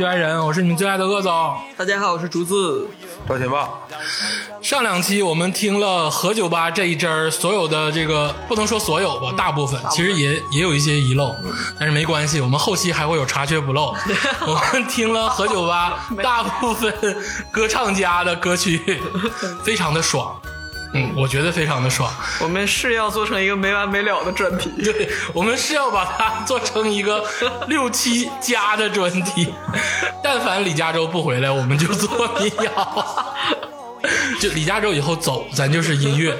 局爱人》，我是你们最爱的鄂总。大家好，我是竹子。赵天霸，上两期我们听了何酒吧这一支儿所有的这个，不能说所有吧，大部分其实也也有一些遗漏，但是没关系，我们后期还会有查缺补漏。我们听了何酒吧大部分歌唱家的歌曲，非常的爽。嗯，我觉得非常的爽。我们是要做成一个没完没了的专题。对，我们是要把它做成一个 六七加的专题。但凡李嘉洲不回来，我们就做民谣。就李嘉洲以后走，咱就是音乐，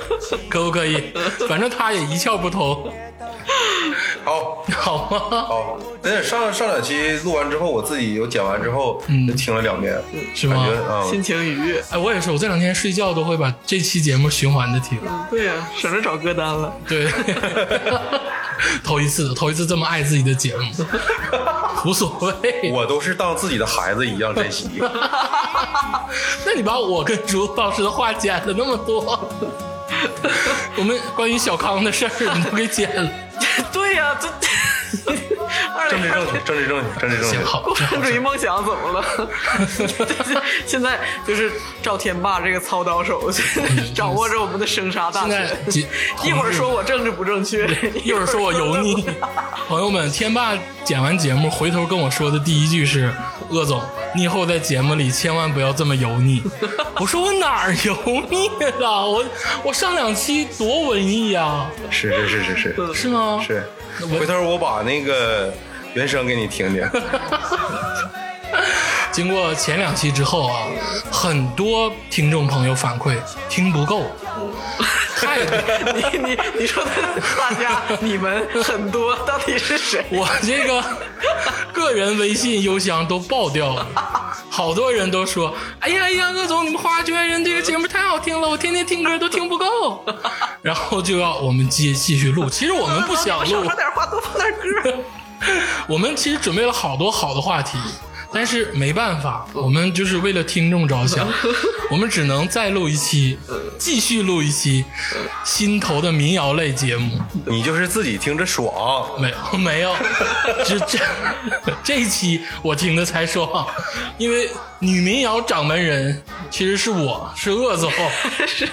可不可以？反正他也一窍不通，好，好吗？好，那上上两期录完之后，我自己有剪完之后，嗯听了两遍，是吗？感觉啊，心情愉悦。哎，我也是，我这两天睡觉都会把这期节目循环的听。对呀、省着找歌单了。对，头一次，头一次这么爱自己的节目，无所谓。我都是当自己的孩子一样珍惜。那你把我跟朱老师的话剪了那么多，我们关于小康的事儿你都给剪了。对呀、这二 政治正确，政治正确，政治正确，。好，共产主义梦想怎么了？现在就是赵天霸这个操刀手，掌握着我们的生杀大权。一会儿说我政治不正确，一会儿说我油腻。朋友们，天霸剪完节目回头跟我说的第一句是：“鄂总，你以后在节目里千万不要这么油腻。”我说我哪儿油腻了？我我上两期多文艺呀、是是是是是是吗？是。回头我把那个原声给你听听。经过前两期之后啊，很多听众朋友反馈听不够，太多。你你你说的大家你们很多到底是谁？我这个 个人微信邮箱都爆掉了，好多人都说：“哎呀哎呀，鄂总，你们花卷人这个节目太好听了，我天天听歌都听不够。”然后就要我们继继续录。其实我们不想录少说，点话，多放点歌。我们其实准备了好多好的话题，但是没办法，我们就是为了听众着想，我们只能再录一期，继续录一期心头的民谣类节目。你就是自己听着爽，没有没有，这这这一期我听的才爽，因为女民谣掌门人其实是我是鄂总，是。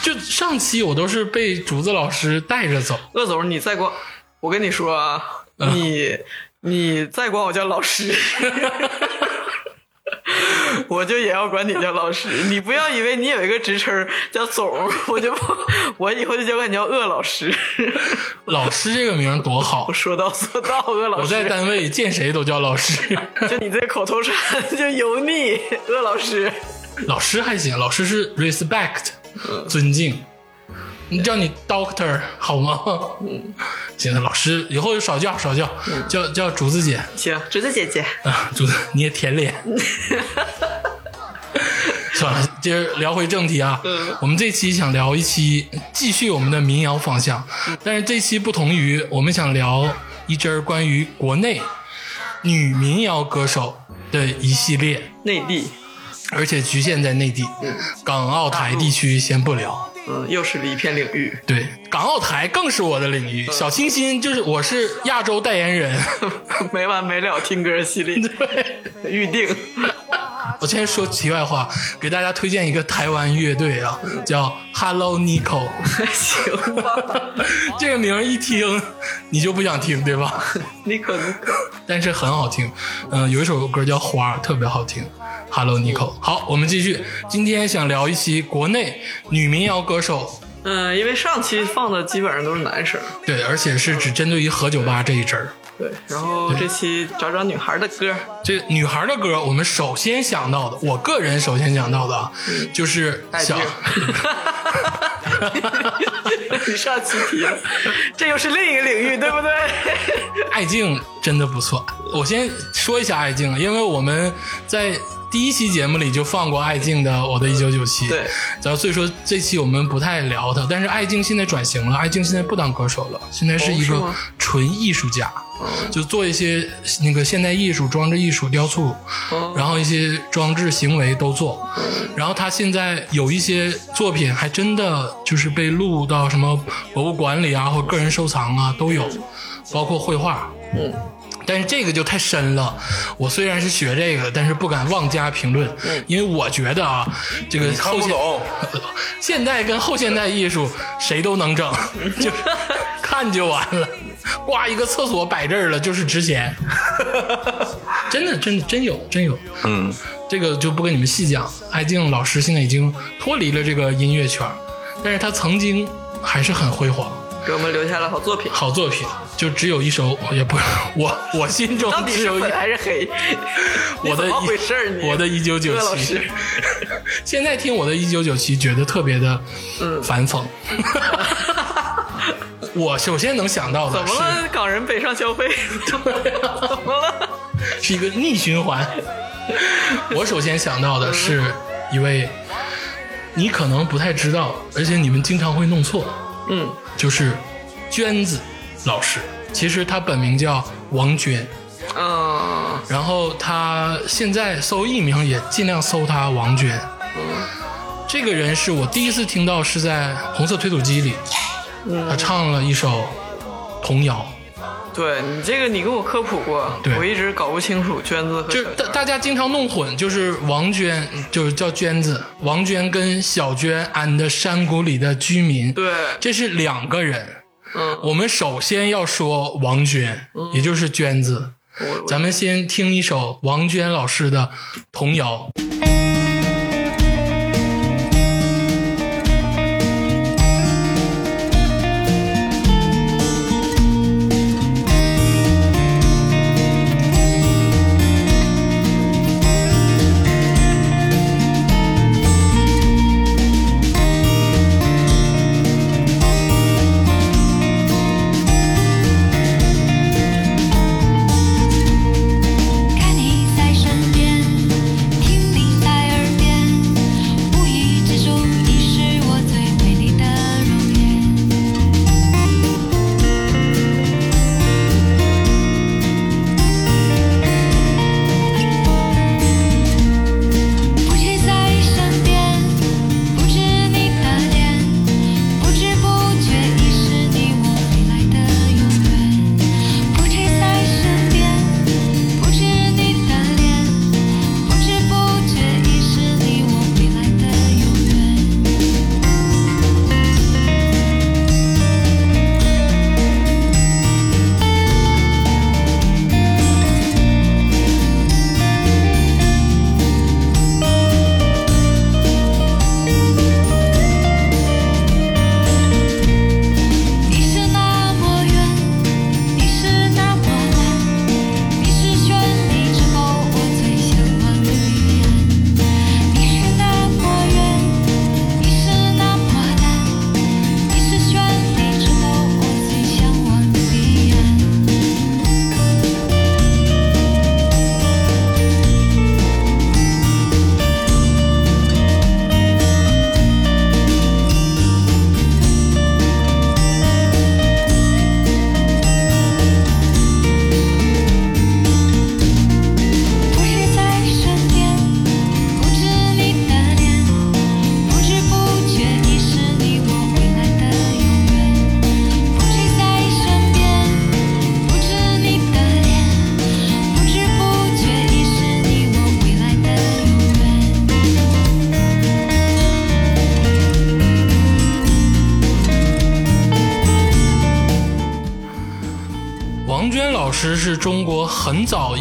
就上期我都是被竹子老师带着走，鄂总，你再管我跟你说啊，你你再管我叫老师。我就也要管你叫老师，你不要以为你有一个职称叫总，我就不，我以后就叫管你叫鄂老师。老师这个名儿多好，说到做到，鄂老师。我在单位见谁都叫老师，就你这口头禅就油腻，鄂老师。老师还行，老师是 respect 尊敬。你叫你 doctor 好吗？嗯，行了，老师以后就少叫少叫，叫叫竹子姐。行，竹子姐姐，啊，竹子你也舔脸。算了，接着聊回正题啊。嗯我们这期想聊一期继续我们的民谣方向，但是这期不同于我们想聊一支儿关于国内女民谣歌手的一系列，内地，而且局限在内地，港澳台地区先不聊。嗯，又是一片领域。对，港澳台更是我的领域。小清新就是我是亚洲代言人。没完没了听歌系列，对。预定。我先说题外话，给大家推荐一个台湾乐队啊，叫 Hello Nico。行吧，这个名儿一听你就不想听，对吧？你可你可。但是很好听。嗯、有一首歌叫《花》，特别好听。Hello Nico。好，我们继续。今天想聊一期国内女民谣歌手，嗯，因为上期放的基本上都是男生，对，而且是只针对于何酒吧这一支儿。对，然后这期找找女孩的歌，这女孩的歌，我们首先想到的，我个人首先想到的啊，就是小戴，你上期提了，这又是另一个领域，对不对？爱静真的不错。我先说一下爱静，因为我们在第一期节目里就放过艾静的《我的一九九七》，对，然后所以说这期我们不太聊她，但是艾静现在转型了，艾静现在不当歌手了，现在是一个纯艺术家，就做一些那个现代艺术、装置艺术、雕塑，哦然后一些装置行为都做。然后他现在有一些作品还真的就是被录到什么博物馆里啊，或个人收藏啊都有，包括绘画。嗯。但是这个就太深了，我虽然是学这个，但是不敢妄加评论，因为我觉得啊，这个后现 现代跟后现代艺术谁都能整，就是 看就完了。挂一个厕所摆这儿了，就是值钱。真的，真的真有，真有。嗯，这个就不跟你们细讲。艾静老师现在已经脱离了这个音乐圈，但是他曾经还是很辉煌，给我们留下了好作品。好作品就只有一首，也不 我我心中 只有一是粉还是黑？我的你怎么回事你我的一九九七。现在听我的一九九七，觉得特别的嗯反讽。我首先能想到的是，怎么了？港人北上消费？怎么了？是一个逆循环。我首先想到的是一位，你可能不太知道，而且你们经常会弄错，嗯，就是娟子老师。其实他本名叫王娟，嗯，然后他现在搜艺名也尽量搜他王娟。嗯这个人是我第一次听到是在红色推土机里，他唱了一首童谣，对你这个你跟我科普过，对。我一直搞不清楚娟子和就大大家经常弄混，就是王娟就是叫娟子，王娟跟小娟 and 山谷里的居民，对，这是两个人。嗯，我们首先要说王娟，也就是娟子。咱们先听一首王娟老师的童谣。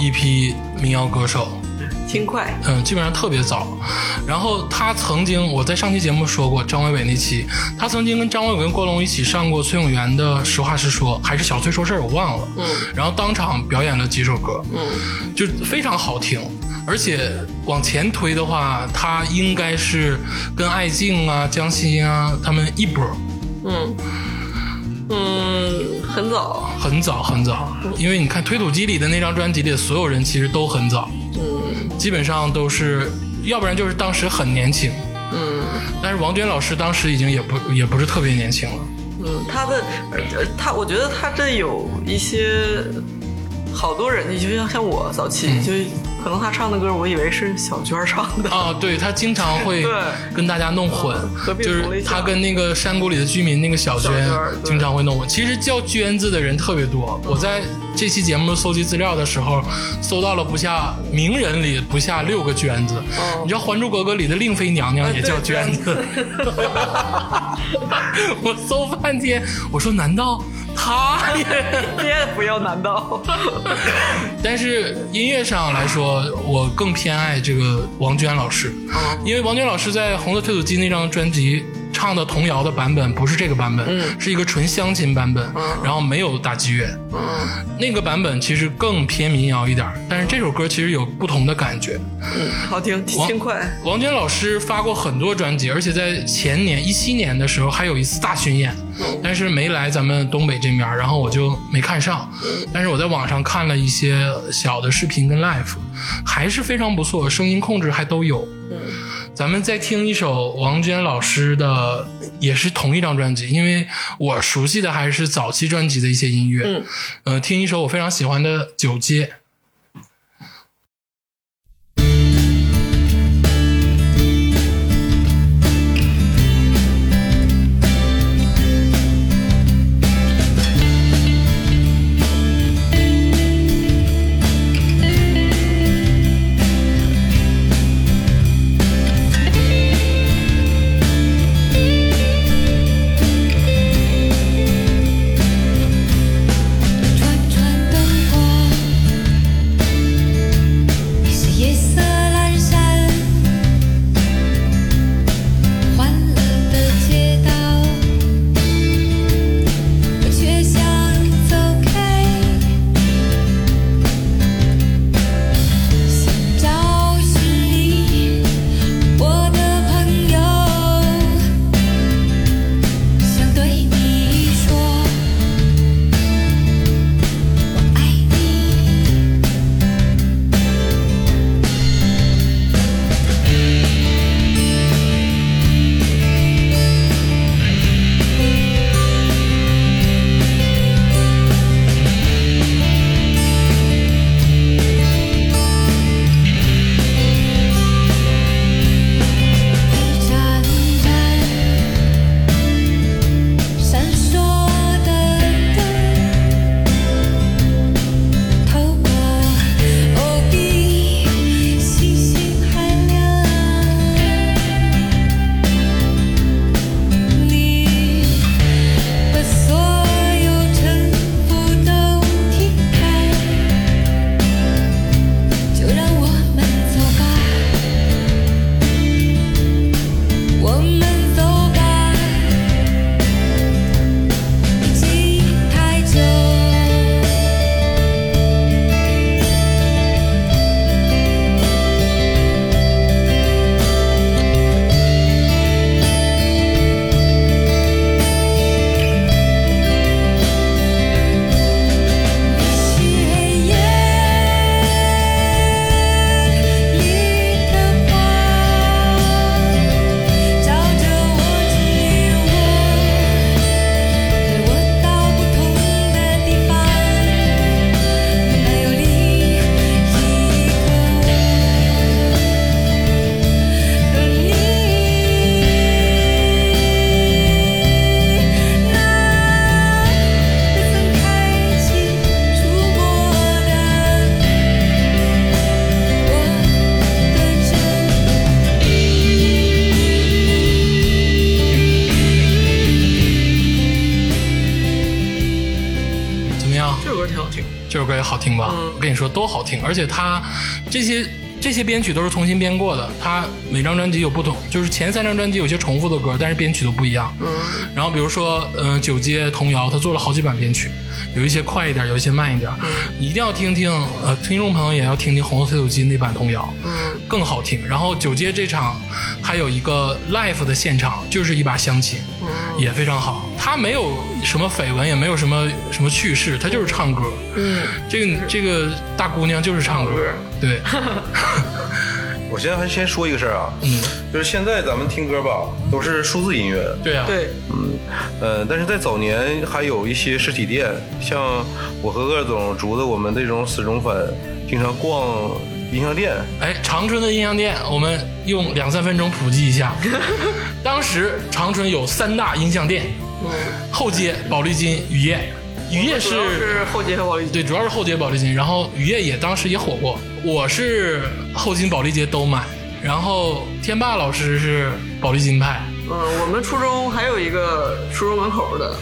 一批民谣歌手，轻快，嗯，基本上特别早。然后他曾经，我在上期节目说过，张伟伟那期，他曾经跟张伟伟跟郭龙一起上过崔永元的《实话实说》，还是小崔说事儿，我忘了。嗯，然后当场表演了几首歌，嗯，就非常好听。而且往前推的话，他应该是跟艾静啊、江心啊他们一波。很早，很早很早，因为你看推土机里的那张专辑里的所有人其实都很早，嗯。基本上都是，要不然就是当时很年轻，嗯。但是王娟老师当时已经也不也不是特别年轻了。嗯，他的呃他，我觉得他这有一些好多人，你就像像我早期、嗯。就可能他唱的歌，我以为是小娟唱的。啊，对他经常会跟大家弄混就是他跟那个山谷里的居民那个小娟经常会弄混。其实叫娟子的人特别多，我在这期节目搜集资料的时候，搜到了不下名人里不下六个娟子。哦。你知道《还珠格格》里的令妃娘娘也叫娟子，我搜半天，我说难道她？也不要难道？但是音乐上来说，我更偏爱这个王娟老师，因为王娟老师在《红色推土机》那张专辑唱的童谣的版本不是这个版本，是一个纯乡琴版本，然后没有打击乐，那个版本其实更偏民谣一点，但是这首歌其实有不同的感觉。嗯，好听，轻快。王娟老师发过很多专辑，而且在前年一七年的时候还有一次大巡演，但是没来咱们东北这面儿，然后我就没看上。但是我在网上看了一些小的视频跟 live，还是非常不错，声音控制还都有。咱们再听一首王娟老师的，也是同一张专辑，因为我熟悉的还是早期专辑的一些音乐。嗯，呃，听一首我非常喜欢的《九街》。听。吧？我跟你说都好听，而且他这些这些编曲都是重新编过的，他每张专辑有不同，就是前三张专辑有些重复的歌，但是编曲都不一样。嗯，然后比如说，嗯、九街童谣，他做了好几版编曲，有一些快一点，有一些慢一点。嗯，一定要听听，呃，听众朋友也要听听红色手机那版童谣，嗯，更好听。然后九街这场还有一个 live 的现场，就是一把乡琴，也非常好。他没有什么绯闻，也没有什么什么趣事，他就是唱歌。嗯，这个这个大姑娘就是唱歌，对，我现在还先说一个事儿啊，嗯，就是现在咱们听歌吧，都是数字音乐，对啊，对，呃，但是在早年还有一些实体店，像我和鄂总、竹子，我们这种死忠粉，经常逛音像店。哎，长春的音像店，我们用两三分钟普及一下。当时长春有三大音像店，后街、宝丽金、雨夜。雨夜是是后街和保利金。对，主要是后街宝丽金，然后雨夜也当时也火过。我是后金宝丽街都买，然后天霸老师是宝丽金派，嗯，我们初中还有一个初中门口的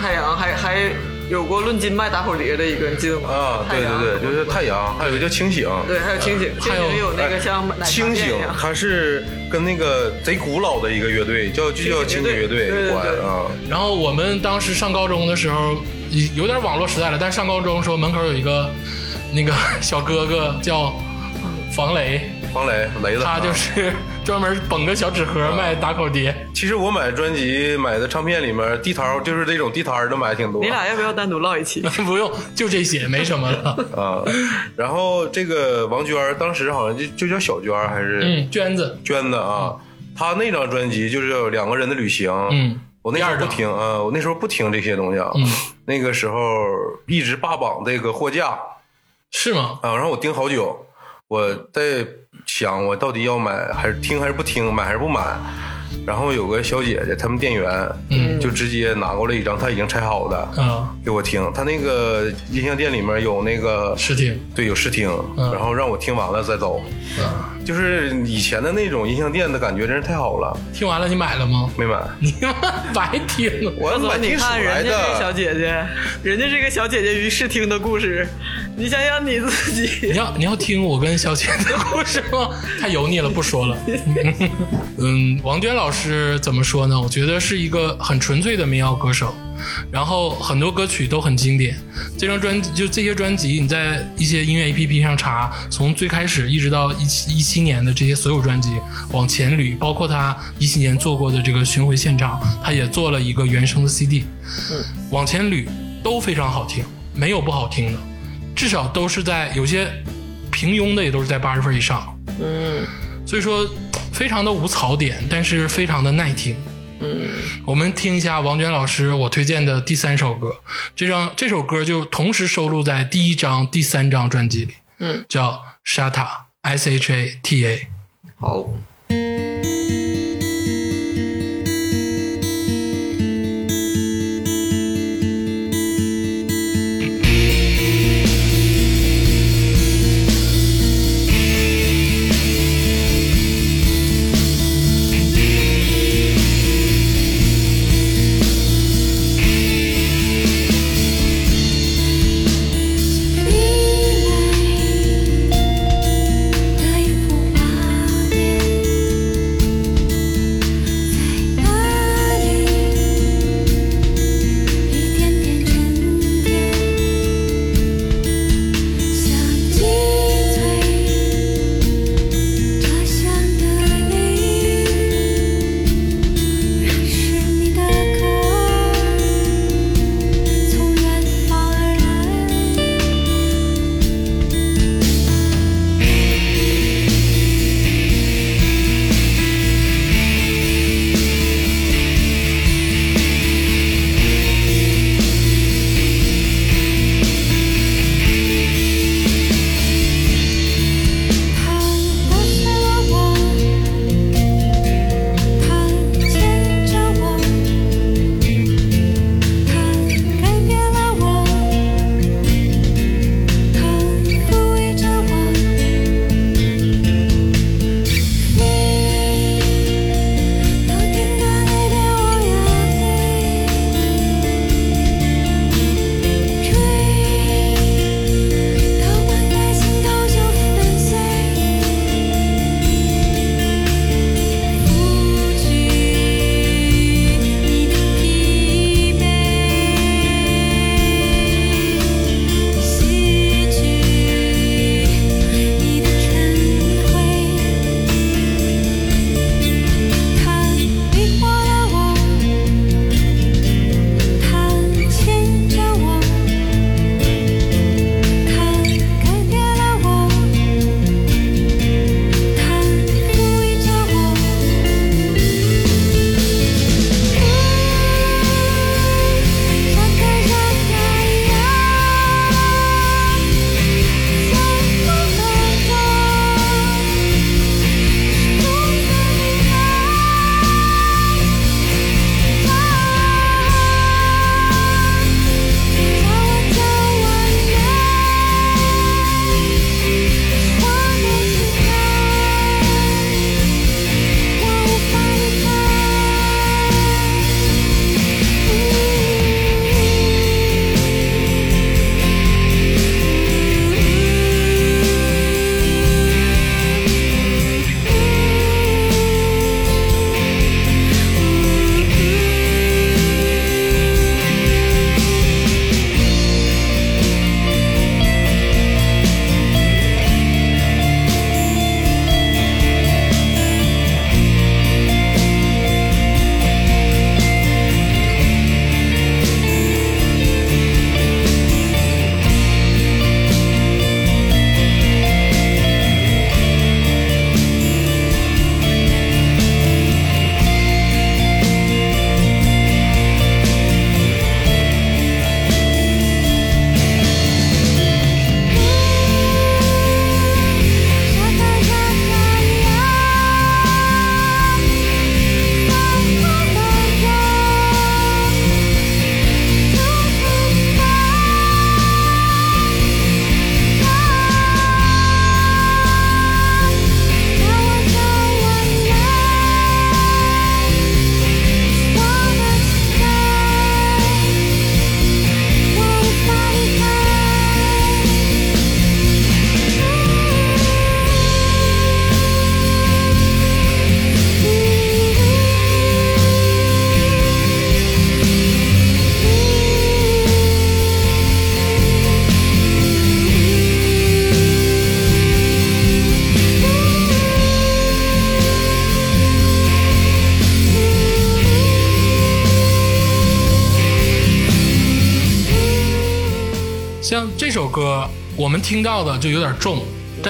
太阳，还还有过论斤卖打火碟的一个，你记得吗？啊，对对对，就是太阳，还有一个叫清醒。对，还有清醒，清还有醒有那个像清醒它是跟那个贼古老的一个乐队，叫就叫清醒乐队对对对管啊。然后我们当时上高中的时候，有点网络时代了，但是上高中时候门口有一个那个小哥哥叫房雷，黄雷雷子，他就啊是专门绷个小纸盒卖打口碟。其实我买专辑买的唱片里面，地摊儿就是这种地摊儿的买的挺多。你俩要不要单独唠一期？不用，就这些，没什么了。啊，然后这个王娟儿当时好像就就叫小娟儿还是嗯，娟子，娟子啊，她那张专辑就是有两个人的旅行。嗯，我那时候听啊，我那时候不听这些东西啊。嗯，那个时候一直霸榜这个货架是吗？啊，然后我盯好久，我在想我到底要买还是听还是不听，买还是不买。然后有个小姐姐，他们店员，嗯就直接拿过来一张他已经拆好的，啊，给我听。他那个音像店里面有那个试听。对，有试听，嗯然后让我听完了再走。就是以前的那种音像店的感觉，真是太好了。听完了你买了吗？没买，你妈白听了。我怎么你看来人家这个小。姐姐，人家这个小姐姐于试听的故事，你想想你自己你，要你要听我跟小倩的故事吗？太油腻了，不说了。嗯，王娟老师怎么说呢？我觉得是一个很纯粹的民谣歌手，然后很多歌曲都很经典。这张专辑就这些专辑，你在一些音乐 APP 上查，从最开始一直到一七一七年的这些所有专辑往前捋，包括他一七年做过的这个巡回现场，他也做了一个原声的 CD。嗯往前捋都非常好听，没有不好听的，至少都是在有些平庸的也都是在八十分以上。嗯所以说非常的无槽点，但是非常的耐听。嗯，我们听一下王娟老师我推荐的第三首歌，这张这首歌就同时收录在第一张、第三张专辑里，嗯，叫 Shata S H A T A。好。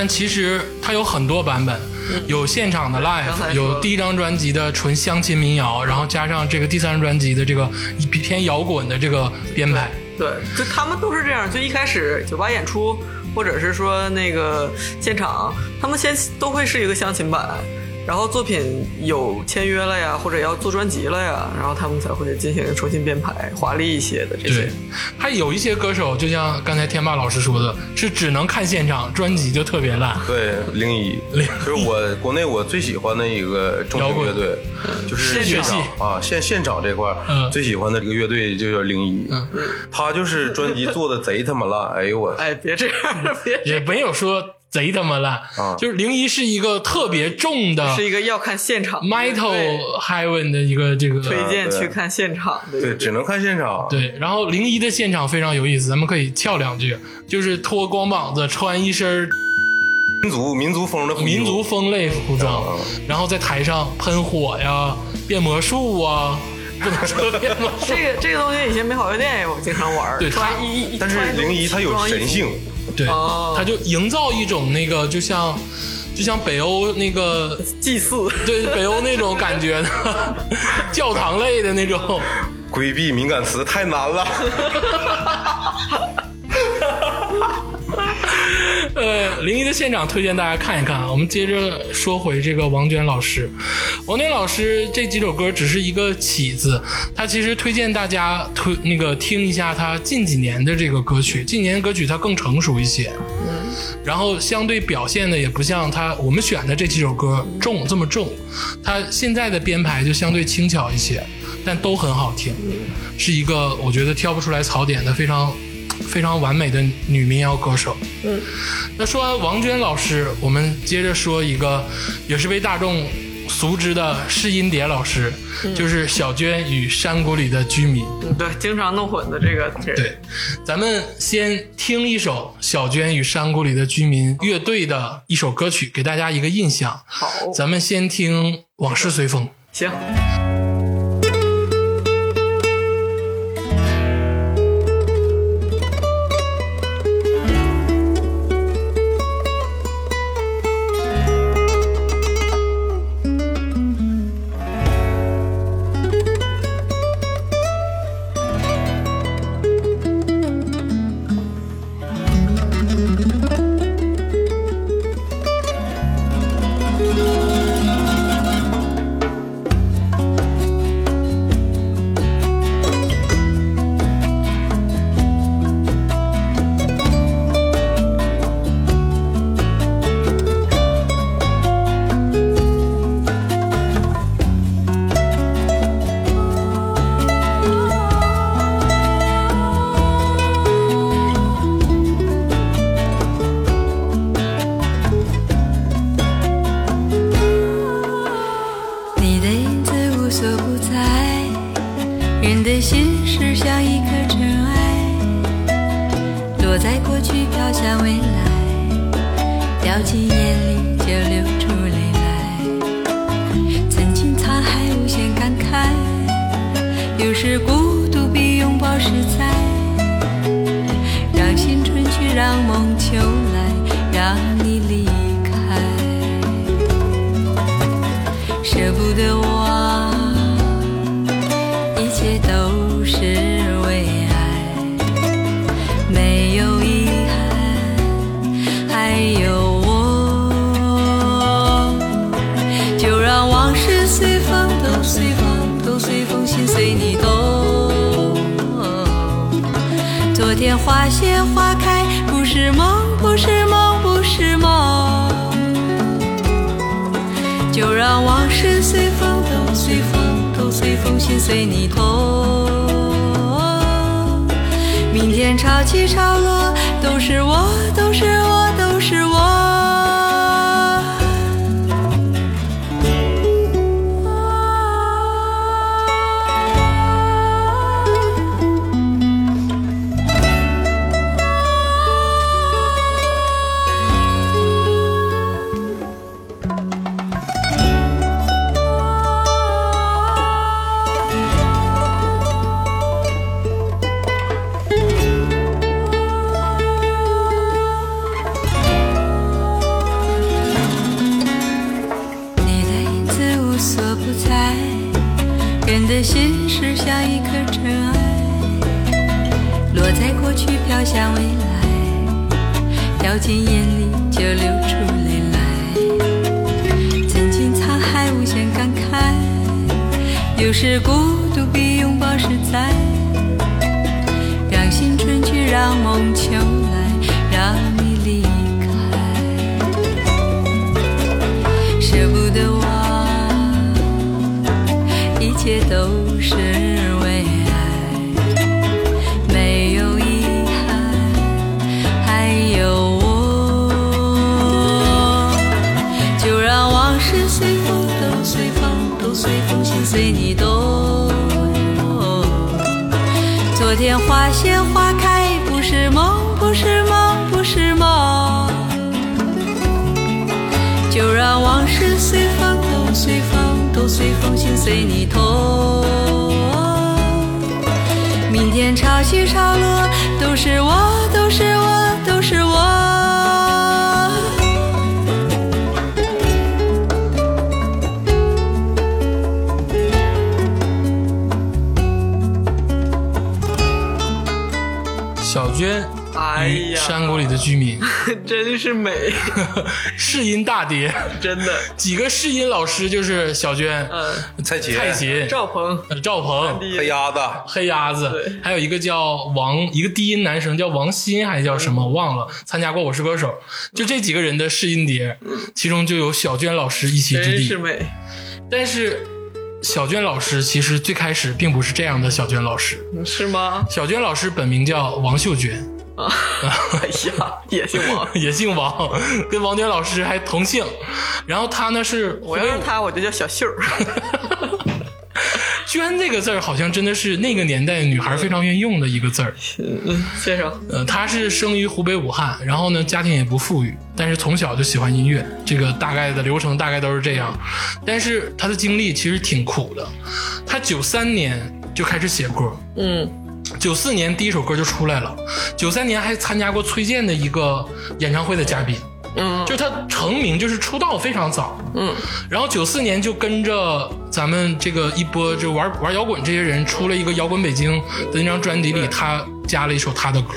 但其实它有很多版本，有现场的 live，有第一张专辑的纯乡亲民谣，然后加上这个第三张专辑的这个偏摇滚的这个编排。对，就他们都是这样，就一开始酒吧演出，或者是说那个现场，他们先都会是一个乡亲版，然后作品有签约了呀，或者要做专辑了呀，然后他们才会进行重新编排，华丽一些的这对些。，还有一些歌手，就像刚才天霸老师说的，是只能看现场，专辑就特别烂。对，零一，就是我国内我最喜欢的一个重型乐队，就是现场啊，现现场这块儿嗯。最喜欢的这个乐队就叫零一，他就是专辑做的贼他妈烂，哎呦我，哎，别这样，也没有说贼他妈烂，啊。就是零一是一个特别重的，是一个要看现场的 metal heaven 的一个这个推荐去看现场的。对，只能看现场，对，然后零一的现场非常有意思，咱们可以翘两句，就是脱光膀子，穿一身民族民族风的民族风类服装嗯，然后在台上喷火呀、变魔术啊，不能说变魔术，这个这个东西以前美好乐店也我经常玩，对穿一一，但是穿零一它有神性，对哦，他就营造一种那个就像就像北欧那个 祭祀，对北欧那种感觉的 教堂类的那种。规避敏感词太难了。呃，临沂的现场推荐大家看一看啊。我们接着说回这个王娟老师，王娟老师这几首歌只是一个起子，他其实推荐大家推那个听一下他近几年的这个歌曲，近年歌曲他更成熟一些，然后相对表现的也不像他我们选的这几首歌重这么重，他现在的编排就相对轻巧一些，但都很好听，是一个我觉得挑不出来槽点的非常非常完美的女民谣歌手。嗯，那说完王娟老师，我们接着说一个也是被大众熟知的试音碟老师，就是小娟与山谷里的居民。嗯对，经常弄混的这个人。对，咱们先听一首小娟与山谷里的居民乐队的一首歌曲，给大家一个印象。好，咱们先听《往事随风》。行。随你动。昨天花谢花开，不是梦，不是梦，不是梦。就让往事随风，都随风，都随风，心随你痛。明天潮起潮落，都是我，都是来，掉进眼里就流出泪来。曾经沧海无限感慨，有时孤随风，心随你痛。明天潮起潮落，都是我，都是我，都是我。小娟哎呀山谷里的居民，真是美，试音大碟，真的。几个试音老师就是小娟、嗯，蔡琴、蔡琴、赵鹏，呃赵鹏、黑鸭子，黑鸭子，还有一个叫王，一个低音男生叫王鑫还是叫什么，忘了，参加过《我是歌手》，就这几个人的试音碟，其中就有小娟老师一席之地。真是美。但是小娟老师其实最开始并不是这样的，小娟老师，是吗？小娟老师本名叫王秀娟，啊，哎呀，也姓王。也姓王，跟王娟老师还同姓。然后他呢是我要让他，我就叫小秀儿。娟这个字儿，好像真的是那个年代女孩非常愿意用的一个字儿。嗯，介绍。呃，她是生于湖北武汉，然后呢，家庭也不富裕，但是从小就喜欢音乐，这个大概的流程大概都是这样。但是她的经历其实挺苦的，她九三年就开始写歌，嗯，九四年第一首歌就出来了，九三年还参加过崔健的一个演唱会的嘉宾。嗯。就他成名就是出道非常早，嗯，然后九四年就跟着咱们这个一波就玩玩摇滚这些人出了一个摇滚北京的那张专辑里，他加了一首他的歌，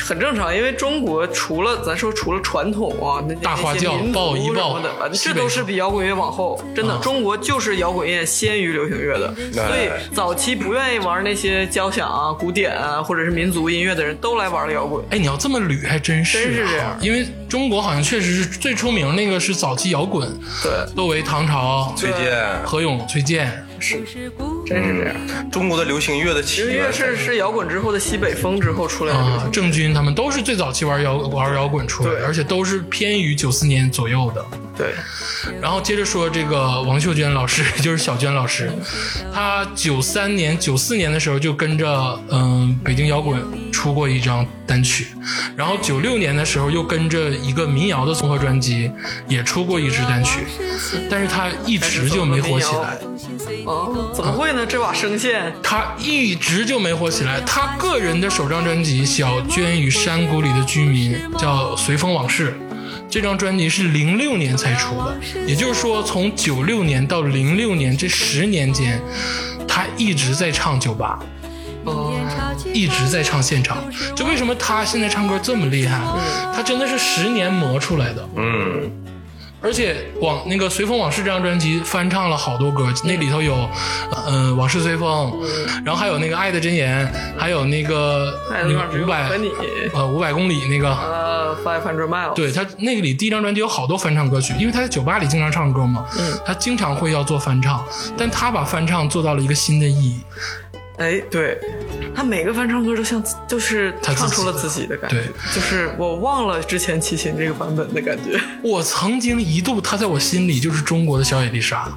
很正常，因为中国除了咱说除了传统啊，那大花轿那些民族抱一抱什么的，这都是比摇滚乐往后。真的，啊。中国就是摇滚乐先于流行乐的，所以早期不愿意玩那些交响啊、古典啊或者是民族音乐的人都来玩了摇滚。哎，你要这么捋还真是、啊，真是这样。因为中国好像确实是最出名那个是早期摇滚，对，窦唯、唐朝、崔健，何勇、崔健，真是这样。中国的流行乐的起流行乐源是是摇滚之后的西北风之后出来的郑钧他们都是最早期玩摇玩摇滚出来的，对而且都是偏于九四年左右的。对，然后接着说这个王秀娟老师，就是小娟老师，她九三年、九四年的时候就跟着嗯、北京摇滚出过一张单曲，然后九六年的时候又跟着一个民谣的综合专辑也出过一支单曲，但是她一直就没火起来。哦，怎么会呢？这把声线，他一直就没火起来。他个人的首张专辑《小娟与山谷里的居民》叫《随风往事》，这张专辑是零六年才出的，也就是说，从九六年到零六年这十年间，他一直在唱酒吧，哦，一直在唱现场。就为什么他现在唱歌这么厉害？他真的是十年磨出来的。嗯，而且往那个《随风往事》这张专辑翻唱了好多歌，那里头有，呃，《往事随风》，然后还有那个《爱的箴言》，还有那个五百呃五百公里那个，呃，Five Hundred Miles，对他那个里第一张专辑有好多翻唱歌曲，因为他在酒吧里经常唱歌嘛，嗯。他经常会要做翻唱，但他把翻唱做到了一个新的意义，哎，对，他每个翻唱歌都像就是他唱出了自己的感觉对，就是我忘了之前齐秦这个版本的感觉。我曾经一度他在我心里就是中国的小野丽莎，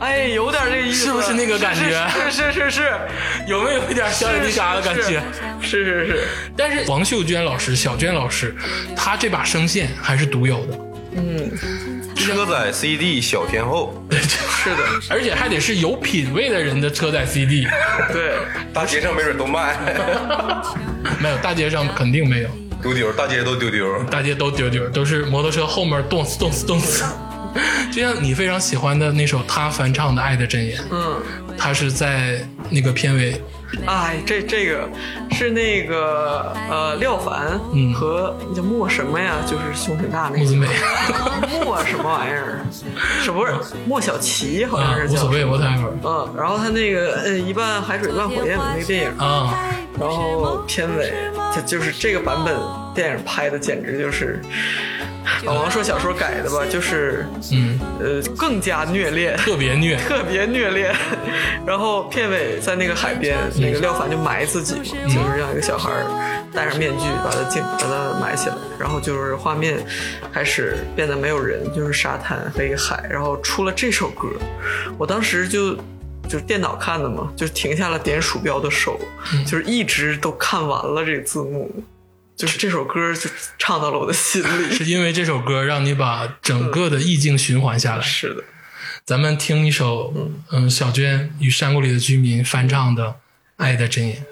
哎，有点这个意思，是不是那个感觉是是是是是，有没有一点小野丽莎的感觉？是是是，但是王秀娟老师、小娟老师，她这把声线还是独有的，嗯，车载 CD 小天后，是的，而且还得是有品位的人的车载 CD，对，大街上没准都卖，没有大街上肯定没有，丢丢，大街都丢丢。大街都丢丢，都是摩托车后面动次动次动次。就像你非常喜欢的那首他翻唱的《爱的箴言》，嗯，他是在那个片尾，哎，这这个是那个呃廖凡嗯。和那叫莫什么呀，就是胸挺大那个。莫什么玩意儿，是不是莫小琪好像啊是，叫无所谓，whatever。嗯，然后他那个呃一半海水一半火焰的那个电影，啊，然后片尾，它就是这个版本电影拍的，简直就是，老王说小说改的吧，就是嗯，呃更加虐恋，特别虐，特别虐恋。然后片尾在那个海边，那个廖凡就埋自己嘛，就是让一个小孩儿戴上面具把他镜把他埋起来，然后就是画面开始变得没有人，就是沙滩和一个海，然后出了这首歌，我当时就。就是电脑看的嘛，就是停下了点鼠标的手，就是一直都看完了这个字幕，就是这首歌就唱到了我的心里。是因为这首歌让你把整个的意境循环下来。是的，咱们听一首，嗯，小娟与山谷里的居民翻唱的《爱的箴言》。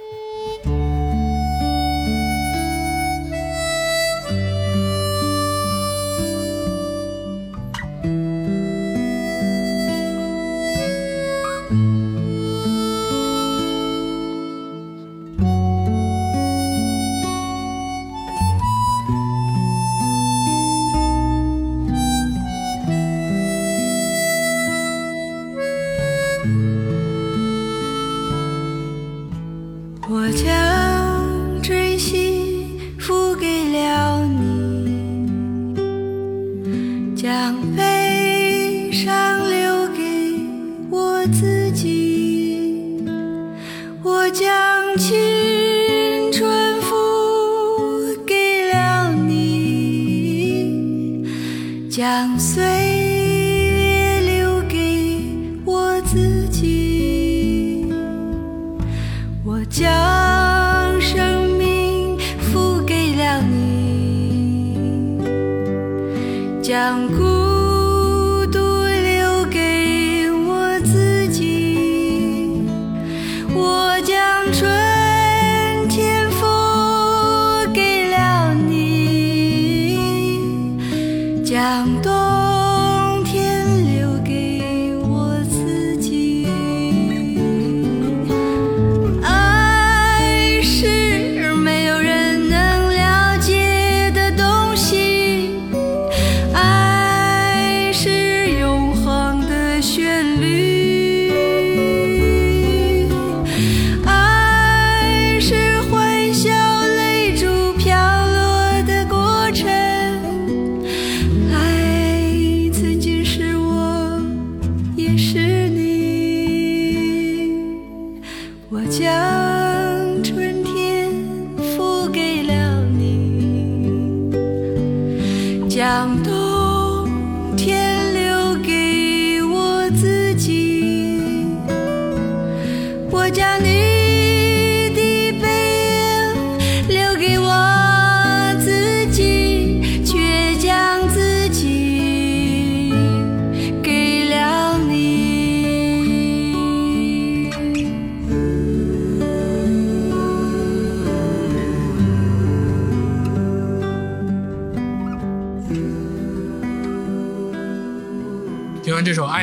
想多。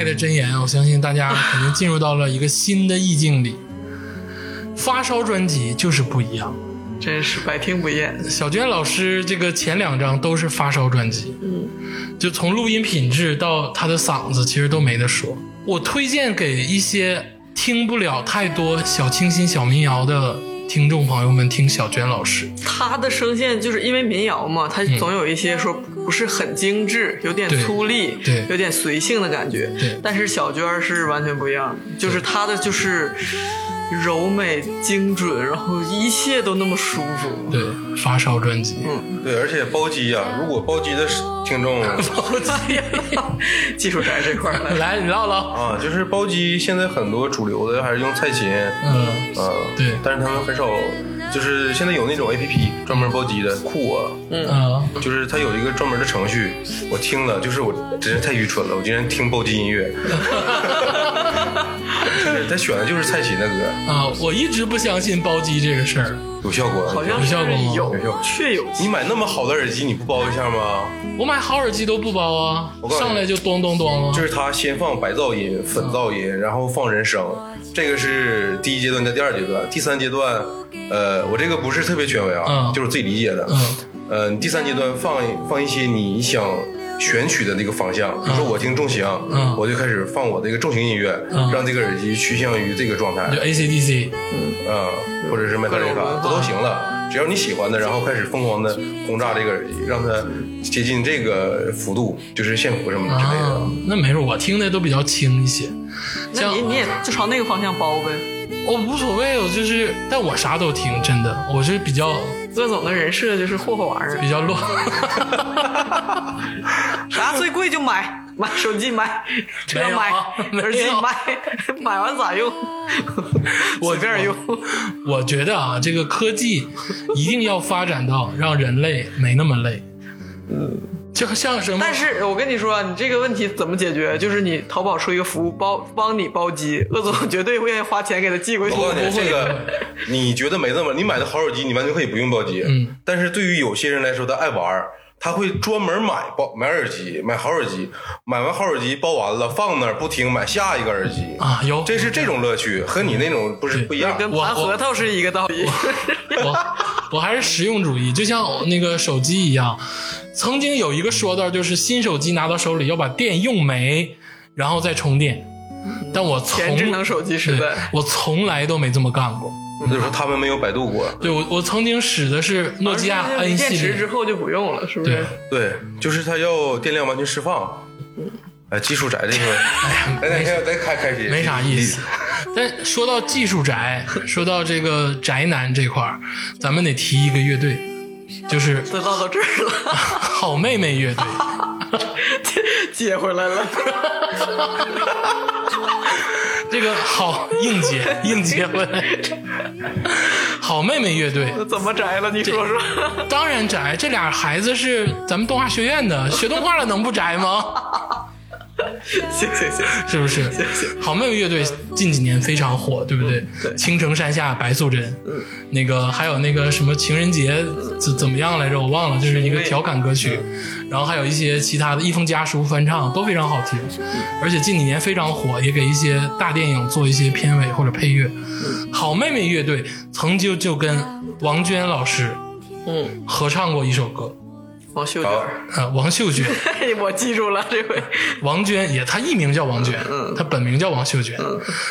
爱的箴言》，我相信大家肯定进入到了一个新的意境里。发烧专辑就是不一样。真是百听不厌。小娟老师这个前两张都是发烧专辑，嗯，就从录音品质到她的嗓子，其实都没得说。我推荐给一些听不了太多小清新、小民谣的听众朋友们听小娟老师。她的声线就是因为民谣嘛，她总有一些说不是很精致，有点粗粝，对。有点随性的感觉。对。但是小娟是完全不一样的，就是她的就是柔美精准，然后一切都那么舒服。对，发烧专辑，嗯。对，而且包机啊，如果包机的听众 包机 技术宅这块儿来，来你唠唠。啊，就是包机现在很多主流的还是用蔡琴，嗯，啊，对。但是他们很少，就是现在有那种 A P P 专门包机的，酷啊，啊，就是它有一个专门的程序，我听了，就是我真是太愚蠢了，我竟然听包机音乐，是他选的就是蔡琴的歌，啊，我一直不相信包机这个事儿。有效果。好像有效果吗？有有效果。确有你买那么好的耳机，你不包一下吗？我买好耳机都不包啊我，上来就咚咚咚了。就是他先放白噪音、粉噪音，然后放人声，这个是第一阶段的第二阶段，第三阶段，呃，我这个不是特别权威啊，嗯就是我自己理解的。嗯呃，第三阶段放放一些你想选取的那个方向，比如说我听重型，嗯我就开始放我的一个重型音乐，嗯让这个耳机趋向于这个状态，就 ACDC，啊、或者是麦克雷卡，这都行了。只要你喜欢的，然后开始疯狂的轰炸这个耳机，让它接近这个幅度，就是线幅什么之类的。啊，那没事，我听的都比较轻一些。那你你也就朝那个方向包呗。我无所谓，我就是，但我啥都听，真的，我是比较乐总的人设就是霍霍玩意儿，比较乱。啥最贵就买，买手机买，车买，耳机买，买完咋用？随便用。我觉得啊，这个科技一定要发展到让人类没那么累。嗯，就像什么？但是我跟你说，你这个问题怎么解决？就是你淘宝出一个服务包帮你包机，鄂总绝对会愿意花钱给他寄过去。我告诉你，这个你觉得没那么，你买的好手机，你完全可以不用包机。嗯，但是对于有些人来说，他爱玩儿，他会专门买包买耳机，买好耳机，买完好耳机包完了放那儿不听，买下一个耳机。啊，有这是这种乐趣，和你那种不是不一样。跟我盘核桃是一个道理。我我还是实用主义，就像那个手机一样。曾经有一个说道，就是新手机拿到手里要把电用没，然后再充电。但我从智能手机时对代，我从来都没这么干过。就是说他们没有百度过。对我，我曾经使的是诺基亚 N 系电池之，后就不用了，是不是？对，就是它要电量完全释放。哎，技术宅这个，来来来，再开开心，没啥意思。但说到技术宅，说到这个宅男这块儿，咱们得提一个乐队，就是都唠到这儿了，好妹妹乐队。接回来了。这个好硬接硬接回来，好妹妹乐队怎么宅了？你说说。当然宅，这俩孩子是咱们动画学院的，学动画的能不宅吗？行行行，是不是？好妹妹乐队近几年非常火，对不对？对。青城山下白素贞，嗯。那个还有那个什么情人节怎怎么样来着？我忘了，就是一个调侃歌曲。然后还有一些其他的一封家书翻唱都非常好听，而且近几年非常火，也给一些大电影做一些片尾或者配乐。好妹妹乐队曾经就跟王娟老师嗯，合唱过一首歌，王秀娟好儿，呃，王秀娟。我记住了这回。王娟也，她艺名叫王娟，她本名叫王秀娟，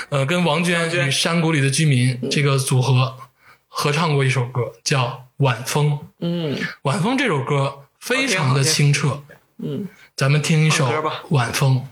呃，跟王娟与山谷里的居民这个组合合唱过一首歌，叫《晚风》。嗯，《晚风》这首歌非常的清澈，嗯，咱们听一首《晚风》。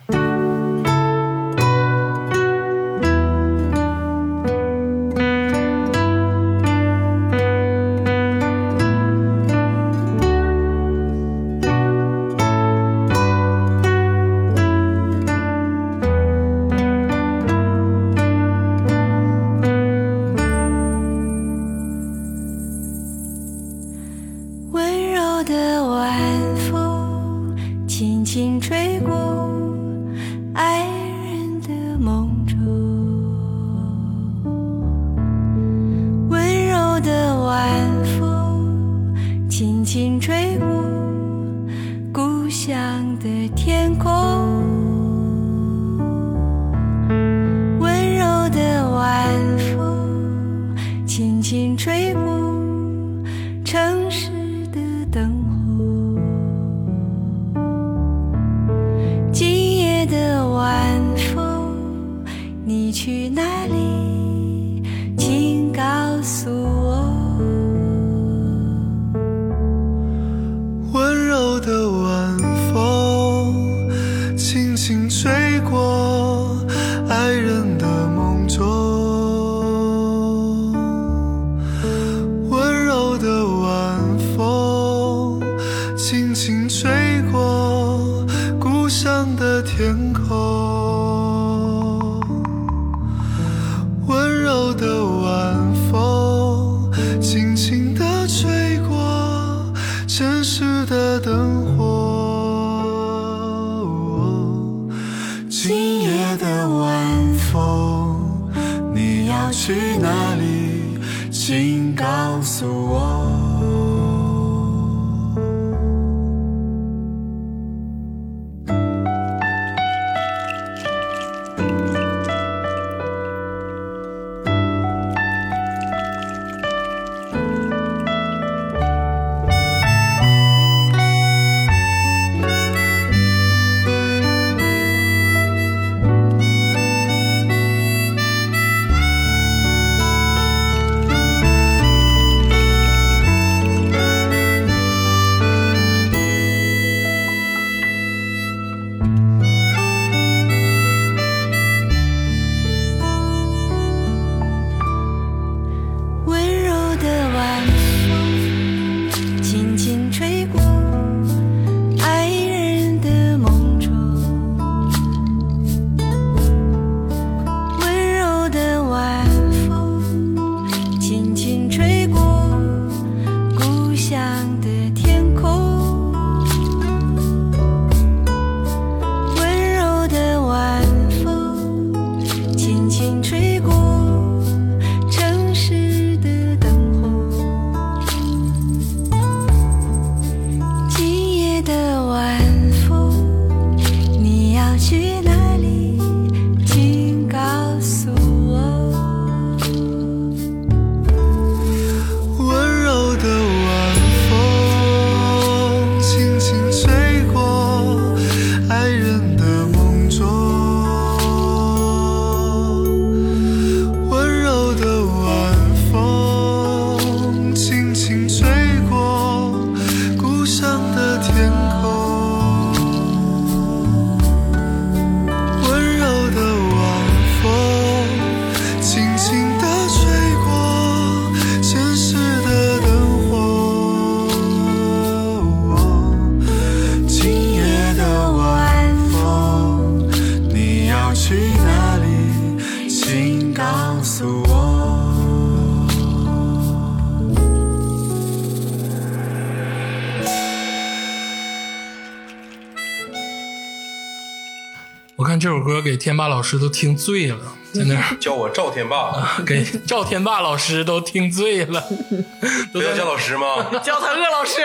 霸老师都听醉了，在那儿叫我赵天霸，给赵天霸老师都听醉了，都要叫老师吗？叫他鄂老师，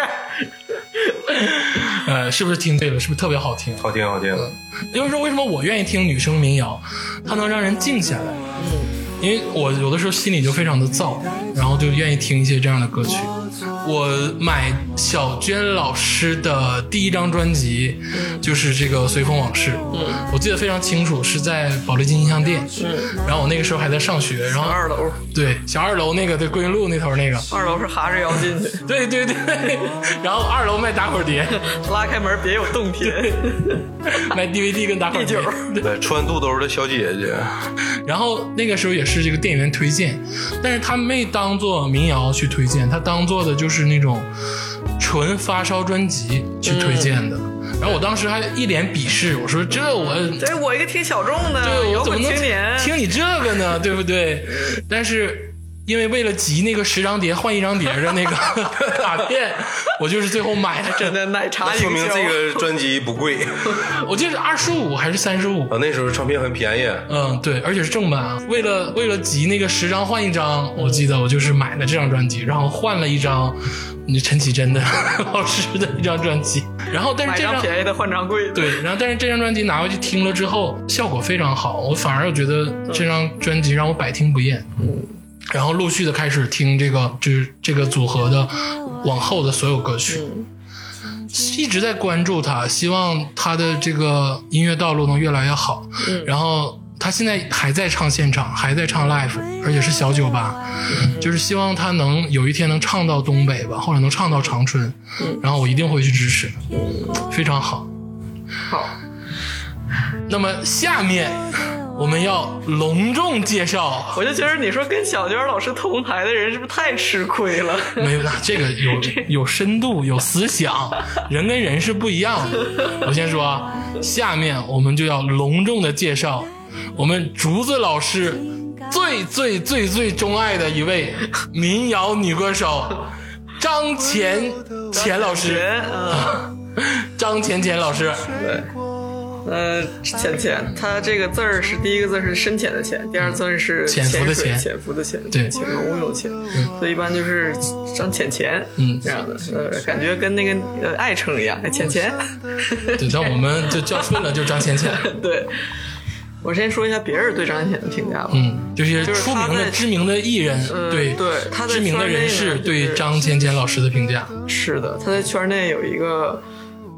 呃，是不是听醉了？是不是特别好听？好听好听，就是说，为什么我愿意听女生民谣？它能让人静下来。因为我有的时候心里就非常的燥，然后就愿意听一些这样的歌曲。我买小娟老师的第一张专辑，就是这个《随风往事》。我记得非常清楚，是在保利金音像店。然后我那个时候还在上学，然后二楼，对小二楼那个对桂林路那头那个，二楼是哈着腰进去，对对对。然后二楼卖打火碟，拉开门别有洞天，卖 DVD 跟打火碟。第九。对，穿肚兜的小姐姐，然后那个时候也是这个店员推荐，但是他没当做民谣去推荐，他当做的就是那种纯发烧专辑去推荐的。然后我当时还一脸鄙视，我说这我对我一个听小众的对摇我怎么能听你这个呢？对不对？但是因为为了集那个十张碟换一张碟的那个 卡片，我就是最后买的，真的奶茶那说明这个专辑不贵 我记得是二十五还是三十五。啊，那时候唱片很便宜。嗯，对，而且是正版啊。为了为了集那个十张换一张，我记得我就是买了这张专辑，然后换了一张那陈绮贞的 老师的一张专辑，然后但是这张张便宜的换张贵的，对，然后但是这张专辑拿回去听了之后，效果非常好，我反而觉得这张专辑让我百听不厌。嗯，然后陆续的开始听这个就是这个组合的往后的所有歌曲。一直在关注他，希望他的这个音乐道路能越来越好。然后他现在还在唱现场，还在唱 live，而且是小酒吧，就是希望他能有一天能唱到东北吧，或者能唱到长春。然后我一定会去支持，非常好。好，那么下面我们要隆重介绍，我就觉得你说跟小娟老师同台的人是不是太吃亏了？没有，这个有有深度，有思想，人跟人是不一样的。我先说啊，下面我们就要隆重的介绍我们竹子老师最最最最钟爱的一位民谣女歌手张钱钱老师。张钱钱老师，呃，浅浅，它这个字儿是第一个字是深浅的浅，第二字是潜伏的潜水潜潜伏的潜，对。潜龙有潜，所以一般就是张浅浅，嗯。这样的，呃，感觉跟那个呃爱称一样，哎浅浅，对，像我们就叫顺了，就是张浅浅。对。我先说一下别人对张浅浅的评价吧，嗯，就是就是出名的、知名的艺人，呃对对他在知名的人士对张浅浅老师的评价。是的，他在圈内有一个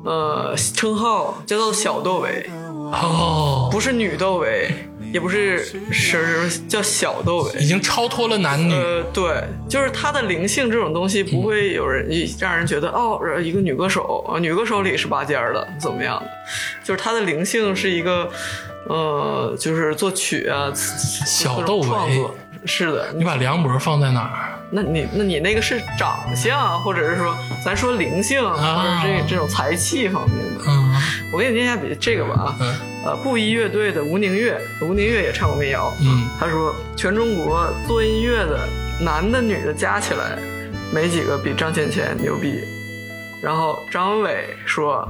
呃称号叫做小窦唯，哦，不是女窦唯，也不是是叫小窦唯，已经超脱了男女。呃，对，就是她的灵性这种东西，不会有人让人觉得哦，一个女歌手啊，女歌手里是拔尖儿的，怎么样的？就是她的灵性是一个，呃，就是作曲啊，小窦唯是的，你把梁博放在哪儿？那你那你那个是长相，或者是说咱说灵性，或者这这种才气方面的。嗯。我给你念一下比这个吧啊，布衣乐队的吴宁月，吴宁月也唱过民谣，嗯，他说，全中国做音乐的男的女的加起来，没几个比张浅浅牛逼。然后张伟说，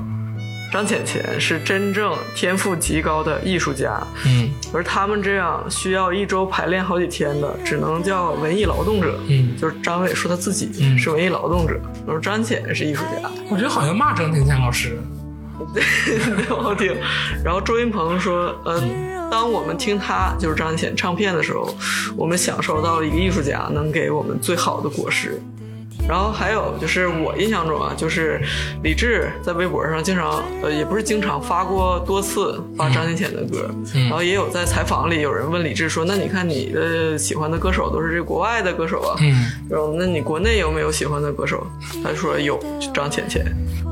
张浅浅是真正天赋极高的艺术家，嗯而他们这样需要一周排练好几天的，只能叫文艺劳动者。嗯就是张伟说他自己嗯是文艺劳动者，我说张浅是艺术家。我觉得好像骂张浅浅老师。对，不好听。然后周云鹏说，呃，当我们听他就是张浅唱片的时候，我们享受到了一个艺术家能给我们最好的果实。然后还有就是我印象中啊，就是李志在微博上经常，呃，也不是经常发过多次发张浅浅的歌，嗯然后也有在采访里有人问李志说，那你看你的喜欢的歌手都是这国外的歌手啊，嗯，然后那你国内有没有喜欢的歌手？他说有，张浅浅。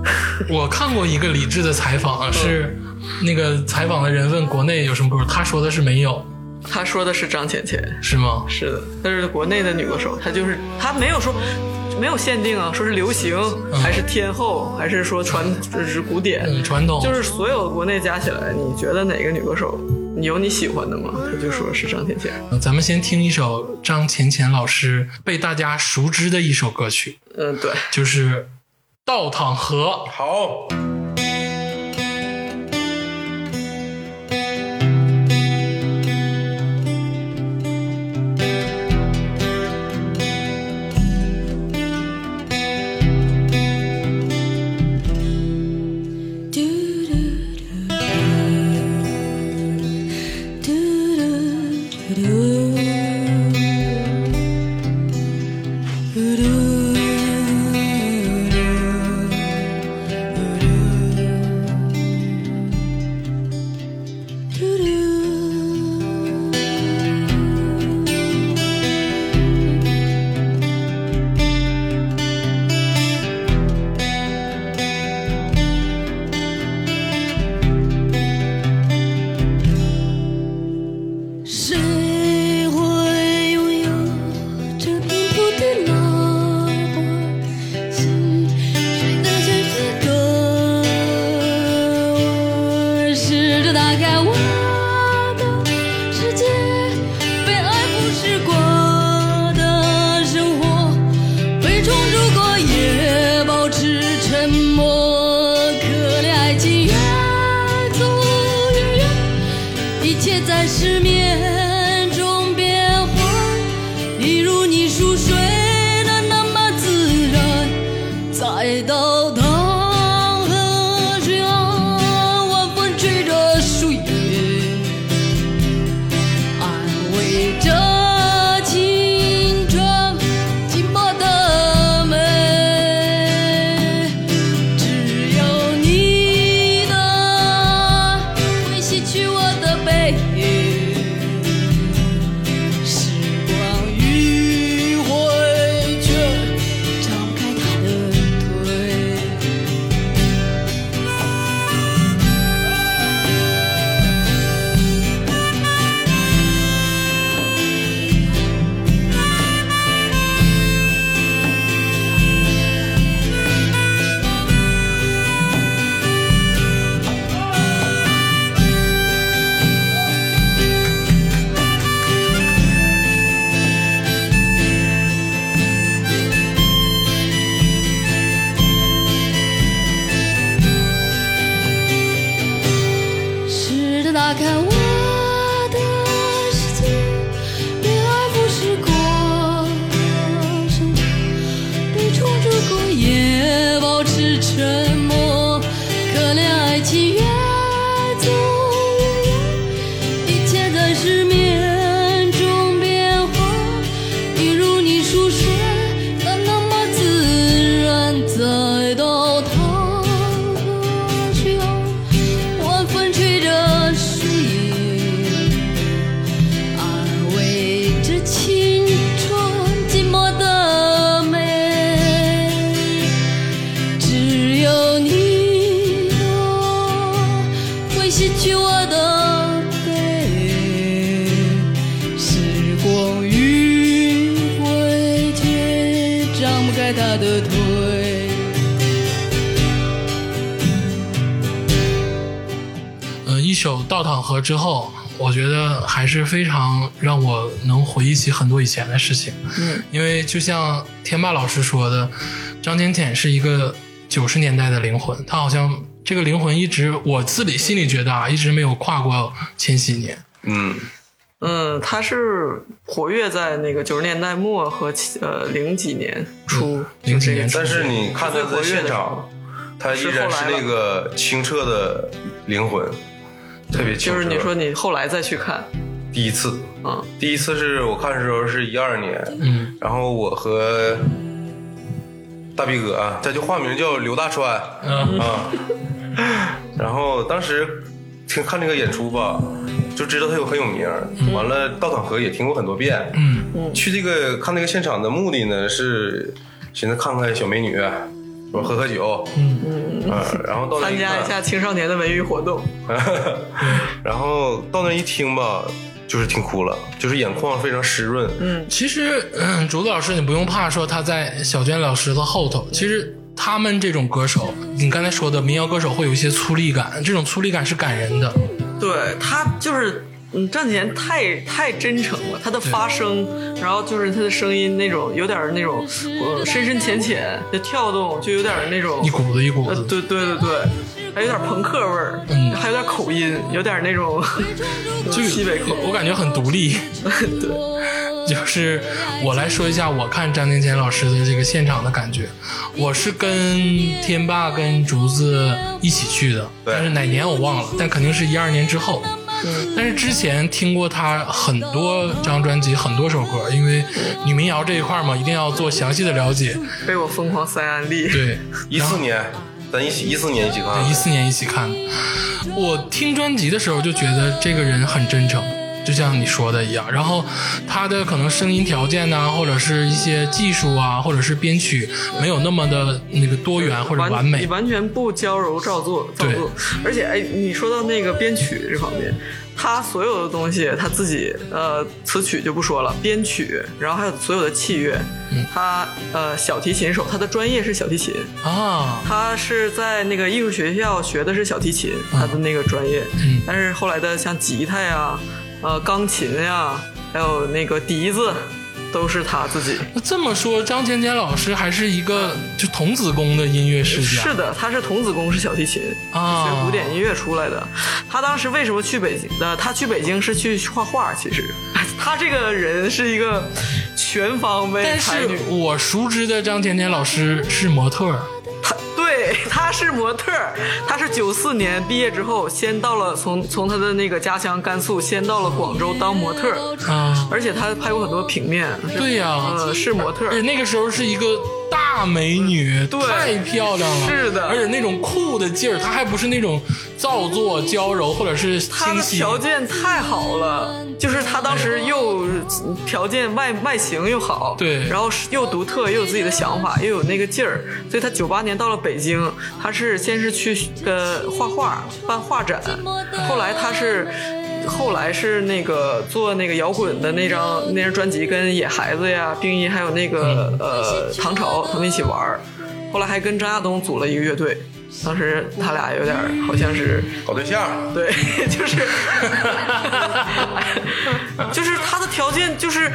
我看过一个李志的采访，是那个采访的人问国内有什么歌手，他说的是没有，他说的是张浅浅。是吗？是的，但是国内的女歌手，她就是她没有说没有限定啊，说是流行还是天后，还是说传就是古典，嗯，传统就是所有国内加起来，你觉得哪个女歌手你有你喜欢的吗？他就说是张浅浅。呃咱们先听一首张浅浅老师被大家熟知的一首歌曲，嗯，对，就是《倒淌河》。好，如果也保持沉默。可怜爱情越走越远，一切在失眠回忆起很多以前的事情。嗯，因为就像天霸老师说的，张浅浅是一个九十年代的灵魂，他好像这个灵魂一直，我自己心里觉得啊，一直没有跨过千禧年。嗯，嗯，他是活跃在那个九十年代末和呃零几年初，零几年初但是你看他在现场，他依然是那个清澈的灵魂，特别清澈。就是你说你后来再去看，第一次，嗯，第一次是我看的时候是一二年，嗯，然后我和大逼哥啊，他就化名叫刘大川，嗯。啊，然后当时听看这个演出吧，就知道他有很有名儿，完了《倒淌河》也听过很多遍，嗯，去这个看那个现场的目的呢是寻思看看小美女，我喝喝酒，嗯。啊，然后到那参加一下青少年的文娱活动。然后到那一听吧，就是听哭了，就是眼眶非常湿润。嗯，其实，嗯，竹子老师，你不用怕说他在小娟老师的后头。其实他们这种歌手，你刚才说的民谣歌手会有一些粗粝感，这种粗粝感是感人的。对他就是，嗯，张简太太真诚了，他的发声，然后就是他的声音那种有点那种，呃，深深浅浅的跳动，就有点那种一股子一股呃，子，对对对对，还有点朋克味儿，嗯还有点口音，有点那种 就西北口，我感觉很独立。对，就是我来说一下我看张天健老师的这个现场的感觉。我是跟天霸跟竹子一起去的，对但是哪年我忘了，但肯定是一二年之后。但是之前听过他很多张专辑，很多首歌，因为女民谣这一块嘛，一定要做详细的了解。被我疯狂塞安利。对，一四年，咱一起一四年一起看对，一四年一起看的。我听专辑的时候就觉得这个人很真诚，就像你说的一样。然后他的可能声音条件呐、或者是一些技术啊，或者是编曲没有那么的那个多元或者完美你。完全不娇柔造作造对作。而且哎，你说到那个编曲这方面，他所有的东西他自己呃词曲就不说了，编曲，然后还有所有的器乐，嗯他呃小提琴手，他的专业是小提琴。啊，他是在那个艺术学校学的是小提琴，他的那个专业。嗯但是后来的像吉他呀、呃钢琴呀，还有那个笛子，都是他自己。那这么说，张甜甜老师还是一个就童子功的音乐世家。是的，他是童子功，是小提琴，啊学古典音乐出来的。他当时为什么去北京的？他去北京是去画画，其实 他这个人是一个全方位但是。我熟知的张甜甜老师是模特儿他对，他是模特儿，他是九四年毕业之后，先到了从从他的那个家乡甘肃，先到了广州当模特而且他拍过很多平面。对呀呃，是模特儿。而且那个时候是一个大美女，对太漂亮了，是的。而且那种酷的劲儿，她还不是那种造作娇柔或者是她的条件太好了，就是她当时又条件外外形又好，对。然后又独特，又有自己的想法，又有那个劲儿，所以她九八年到了北京，她是先是去呃画画办画展，后来她是。后来是那个做那个摇滚的那张那张专辑，跟野孩子呀、冰一还有那个、呃唐朝他们一起玩儿，后来还跟张亚东组了一个乐队，当时他俩有点好像是搞对象，对，就是，就是他的条件就是，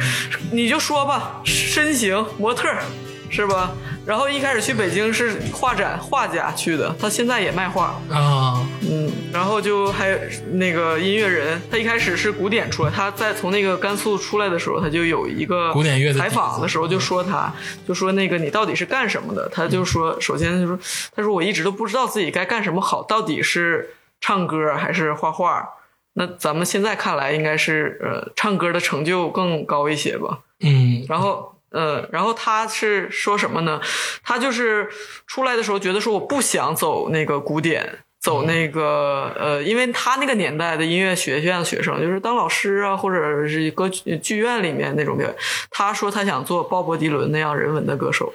你就说吧，身形模特儿是吧？然后一开始去北京是画展画家去的，他现在也卖画，啊，嗯，然后就还有那个音乐人，他一开始是古典出来，他在从那个甘肃出来的时候，他就有一个古典乐的采访的时候就说他，就说那个你到底是干什么的？他就说，首先他说，他说我一直都不知道自己该干什么好，到底是唱歌还是画画？那咱们现在看来应该是呃唱歌的成就更高一些吧。嗯，然后呃，然后他是说什么呢？他就是出来的时候觉得说我不想走那个古典。走那个呃，因为他那个年代的音乐学院的学生，就是当老师啊，或者是歌剧剧院里面那种表演。他说他想做鲍勃迪伦那样人文的歌手，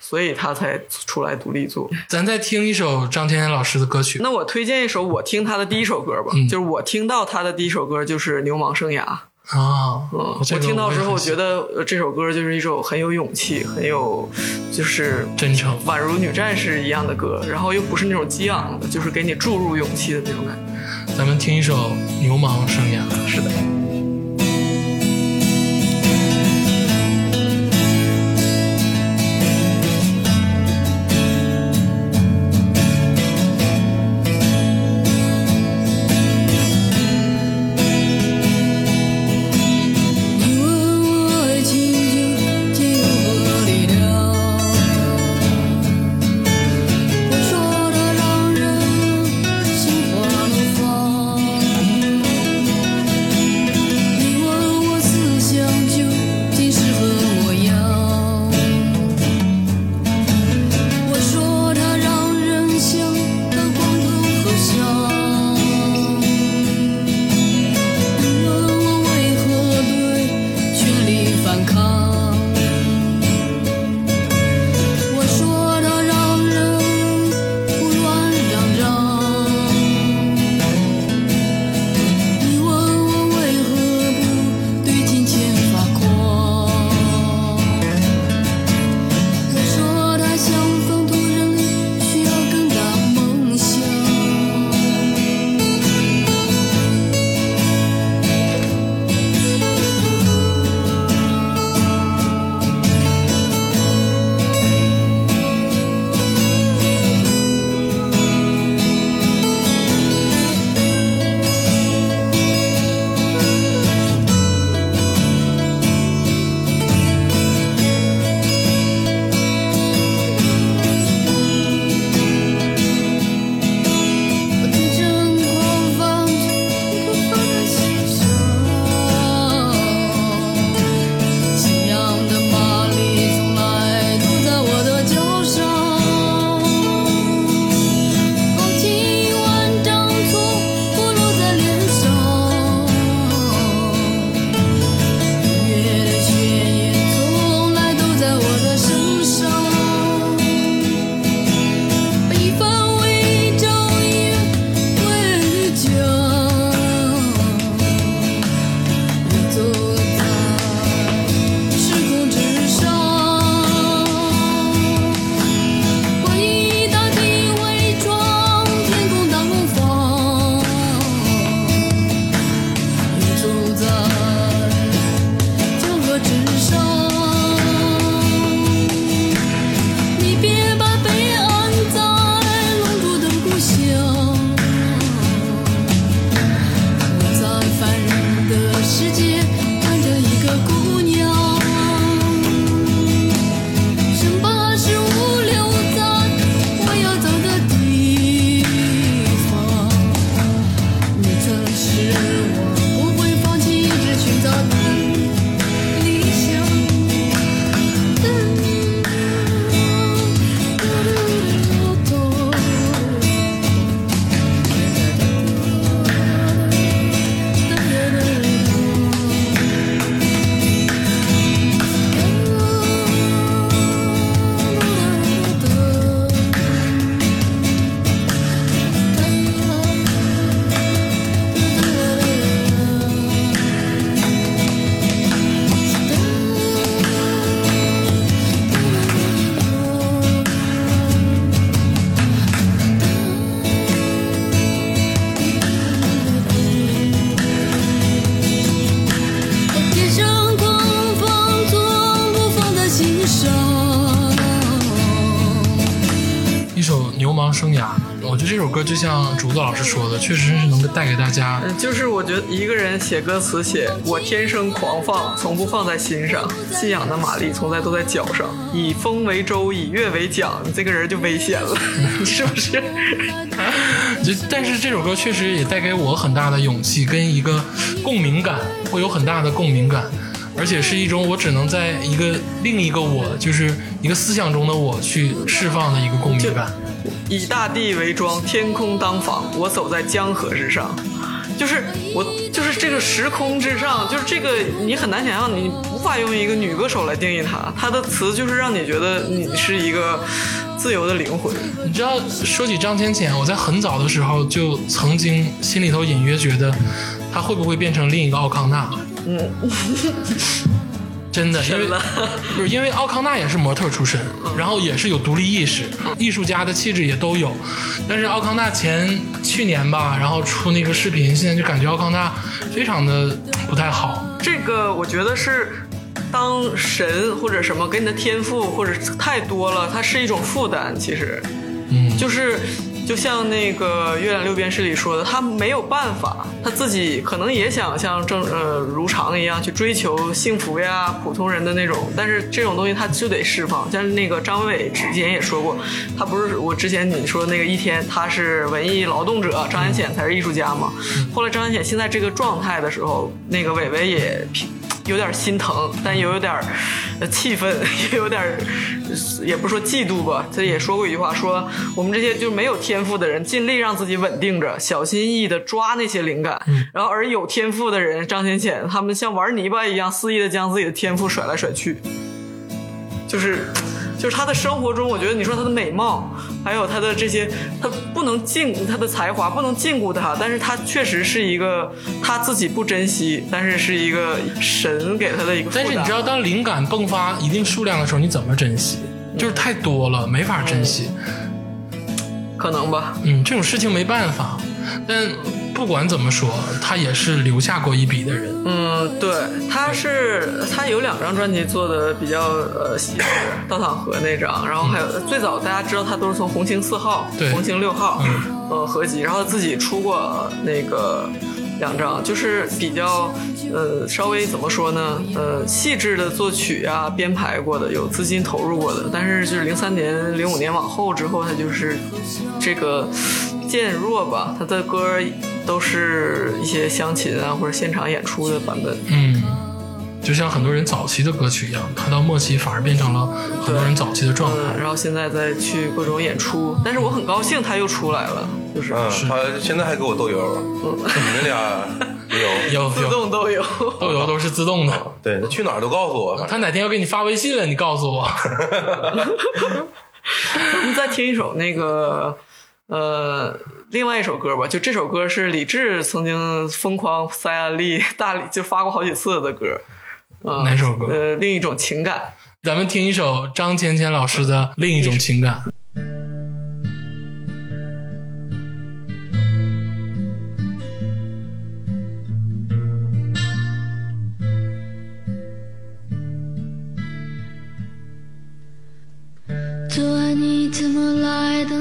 所以他才出来独立做。咱再听一首张天天老师的歌曲。那我推荐一首我听他的第一首歌吧，嗯就是我听到他的第一首歌就是《流氓生涯》。啊，嗯，这个我听到之后，觉得呃这首歌就是一首很有勇气、很有就是真诚。宛如女战士一样的歌，然后又不是那种激昂的，就是给你注入勇气的那种感觉。咱们听一首《牛氓生涯》。是的。的，确实是能够带给大家嗯，就是我觉得一个人写歌词写我天生狂放，从不放在心上，信仰的马力从来都在脚上，以风为舟，以月为桨，你这个人就危险了，你 是不是？就但是这首歌确实也带给我很大的勇气跟一个共鸣感，会有很大的共鸣感，而且是一种我只能在一个另一个我，就是一个思想中的我去释放的一个共鸣感。以大地为庄，天空当房，我走在江河之上。就是我，就是这个时空之上，就是这个你很难想象，你无法用一个女歌手来定义她。她的词就是让你觉得你是一个自由的灵魂。你知道，说起张浅浅，我在很早的时候就曾经心里头隐约觉得，她会不会变成另一个奥康纳？嗯，真的，因为因为奥康纳也是模特出身，然后也是有独立意识，艺术家的气质也都有。但是奥康纳前去年吧，然后出那个视频，现在就感觉奥康纳非常的不太好。这个我觉得是，当神或者什么给你的天赋或者太多了，它是一种负担。其实，嗯，就是就像那个《月亮六便士》里说的，他没有办法，他自己可能也想像正呃如常一样去追求幸福呀，普通人的那种，但是这种东西他就得释放。像那个张伟伟之前也说过，他不是我之前你说那个一天他是文艺劳动者，张安显才是艺术家嘛。后来张安显现在这个状态的时候，那个伟伟也有点心疼，但又有点呃气愤，也 有点，也不说嫉妒吧。他也说过一句话，说我们这些就没有天赋的人，尽力让自己稳定着，小心翼翼的抓那些灵感。然后而有天赋的人，张浅浅他们像玩泥巴一样，肆意的将自己的天赋甩来甩去，就是。就是他的生活中，我觉得你说他的美貌，还有他的这些，他不能禁他的才华，不能禁锢他，但是他确实是一个他自己不珍惜，但是是一个神给他的一个。但是你知道，当灵感迸发一定数量的时候，你怎么珍惜？就是太多了，没法珍惜。可能吧？嗯，这种事情没办法。但不管怎么说，他也是留下过一笔的人。嗯，对，他是他有两张专辑做的比较呃细致，稻草河那张，然后还有、最早大家知道他都是从红星四号、对。红星六号、呃合集，然后自己出过那个两张，就是比较呃稍微怎么说呢，呃细致的作曲啊编排过的，有资金投入过的，但是就是零三年、零五年往后之后，他就是这个渐弱吧，他的歌都是一些乡琴啊或者现场演出的版本。嗯，就像很多人早期的歌曲一样，他到末期反而变成了很多人早期的状态。嗯，然后现在再去各种演出，但是我很高兴他又出来了，就是嗯，他现在还给我豆油，你们俩有 有？自动都有。豆油都是自动的。对，他去哪儿都告诉我。他哪天要给你发微信了，你告诉我。我们再听一首那个呃，另外一首歌吧，就这首歌是李志曾经疯狂塞安利大理就发过好几次的歌。呃、哪首歌呃，另一种情感。咱们听一首张浅浅老师的《另一种情感》。昨晚你怎么来到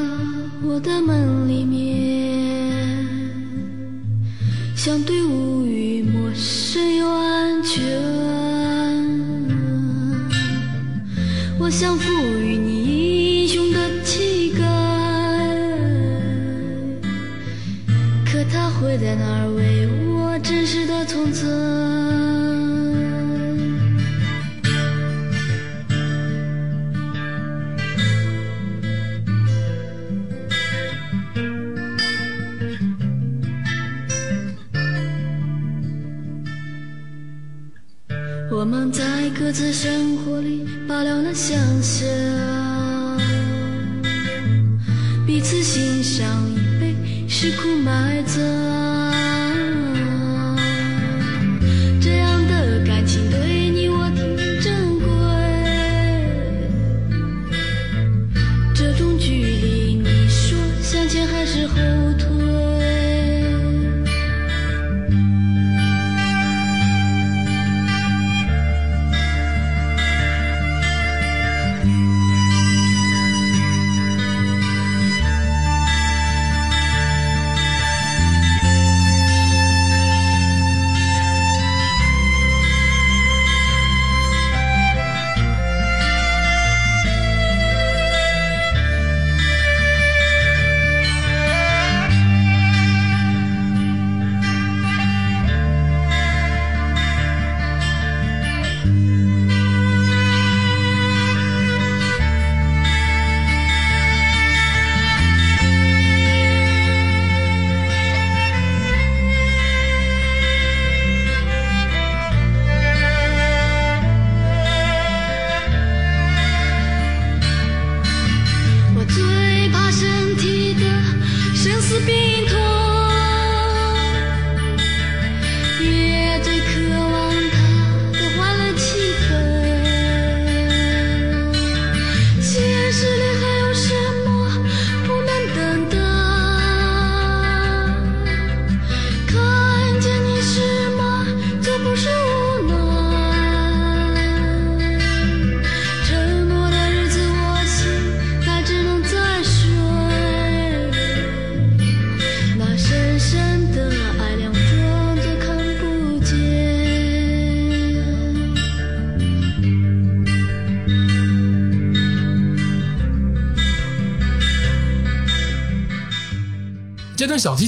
我的梦里面？相对无语，陌生又安全。我想赋予你英雄的气概，可他会在哪儿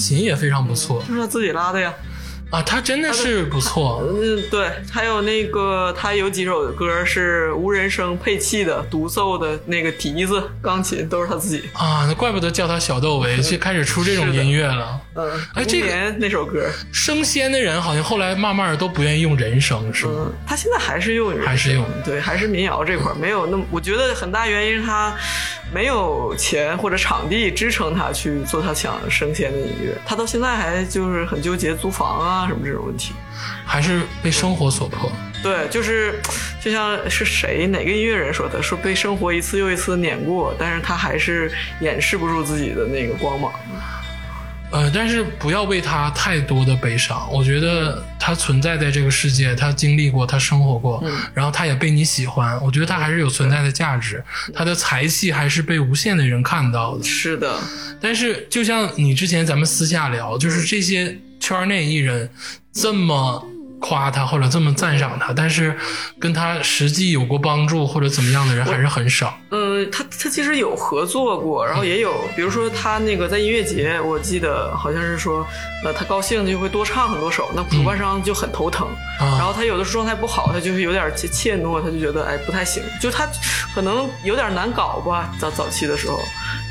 琴也非常不错就是他自己拉的呀。啊，他真的是不错。嗯，对，还有那个他有几首歌是无人声配器的，独奏的那个笛子、钢琴都是他自己。啊，那怪不得叫他小窦唯，就开始出这种音乐了。嗯，哎这年那首歌，升仙的人好像后来慢慢的都不愿意用人声，是吗？嗯，他现在还是用人声还是用对，还是民谣这块儿没有那么，我觉得很大原因是他没有钱或者场地支撑他去做他想升仙的音乐，他到现在还就是很纠结租房啊什么这种问题。还是被生活所迫？对，就是就像是谁哪个音乐人说的，说被生活一次又一次碾过，但是他还是掩饰不住自己的那个光芒。呃，但是不要为他太多的悲伤。我觉得他存在在这个世界，他经历过，他生活过，然后他也被你喜欢。我觉得他还是有存在的价值，他的才气还是被无限的人看到的。是的，但是就像你之前咱们私下聊，就是这些圈内艺人这么夸他或者这么赞赏他，但是跟他实际有过帮助或者怎么样的人还是很少。嗯，他他其实有合作过，然后也有，比如说他那个在音乐节，我记得好像是说，呃，他高兴就会多唱很多首，那主办商就很头疼。啊然后他有的时候状态不好，他就是有点怯怯懦，他就觉得哎不太行，就他可能有点难搞吧，早早期的时候。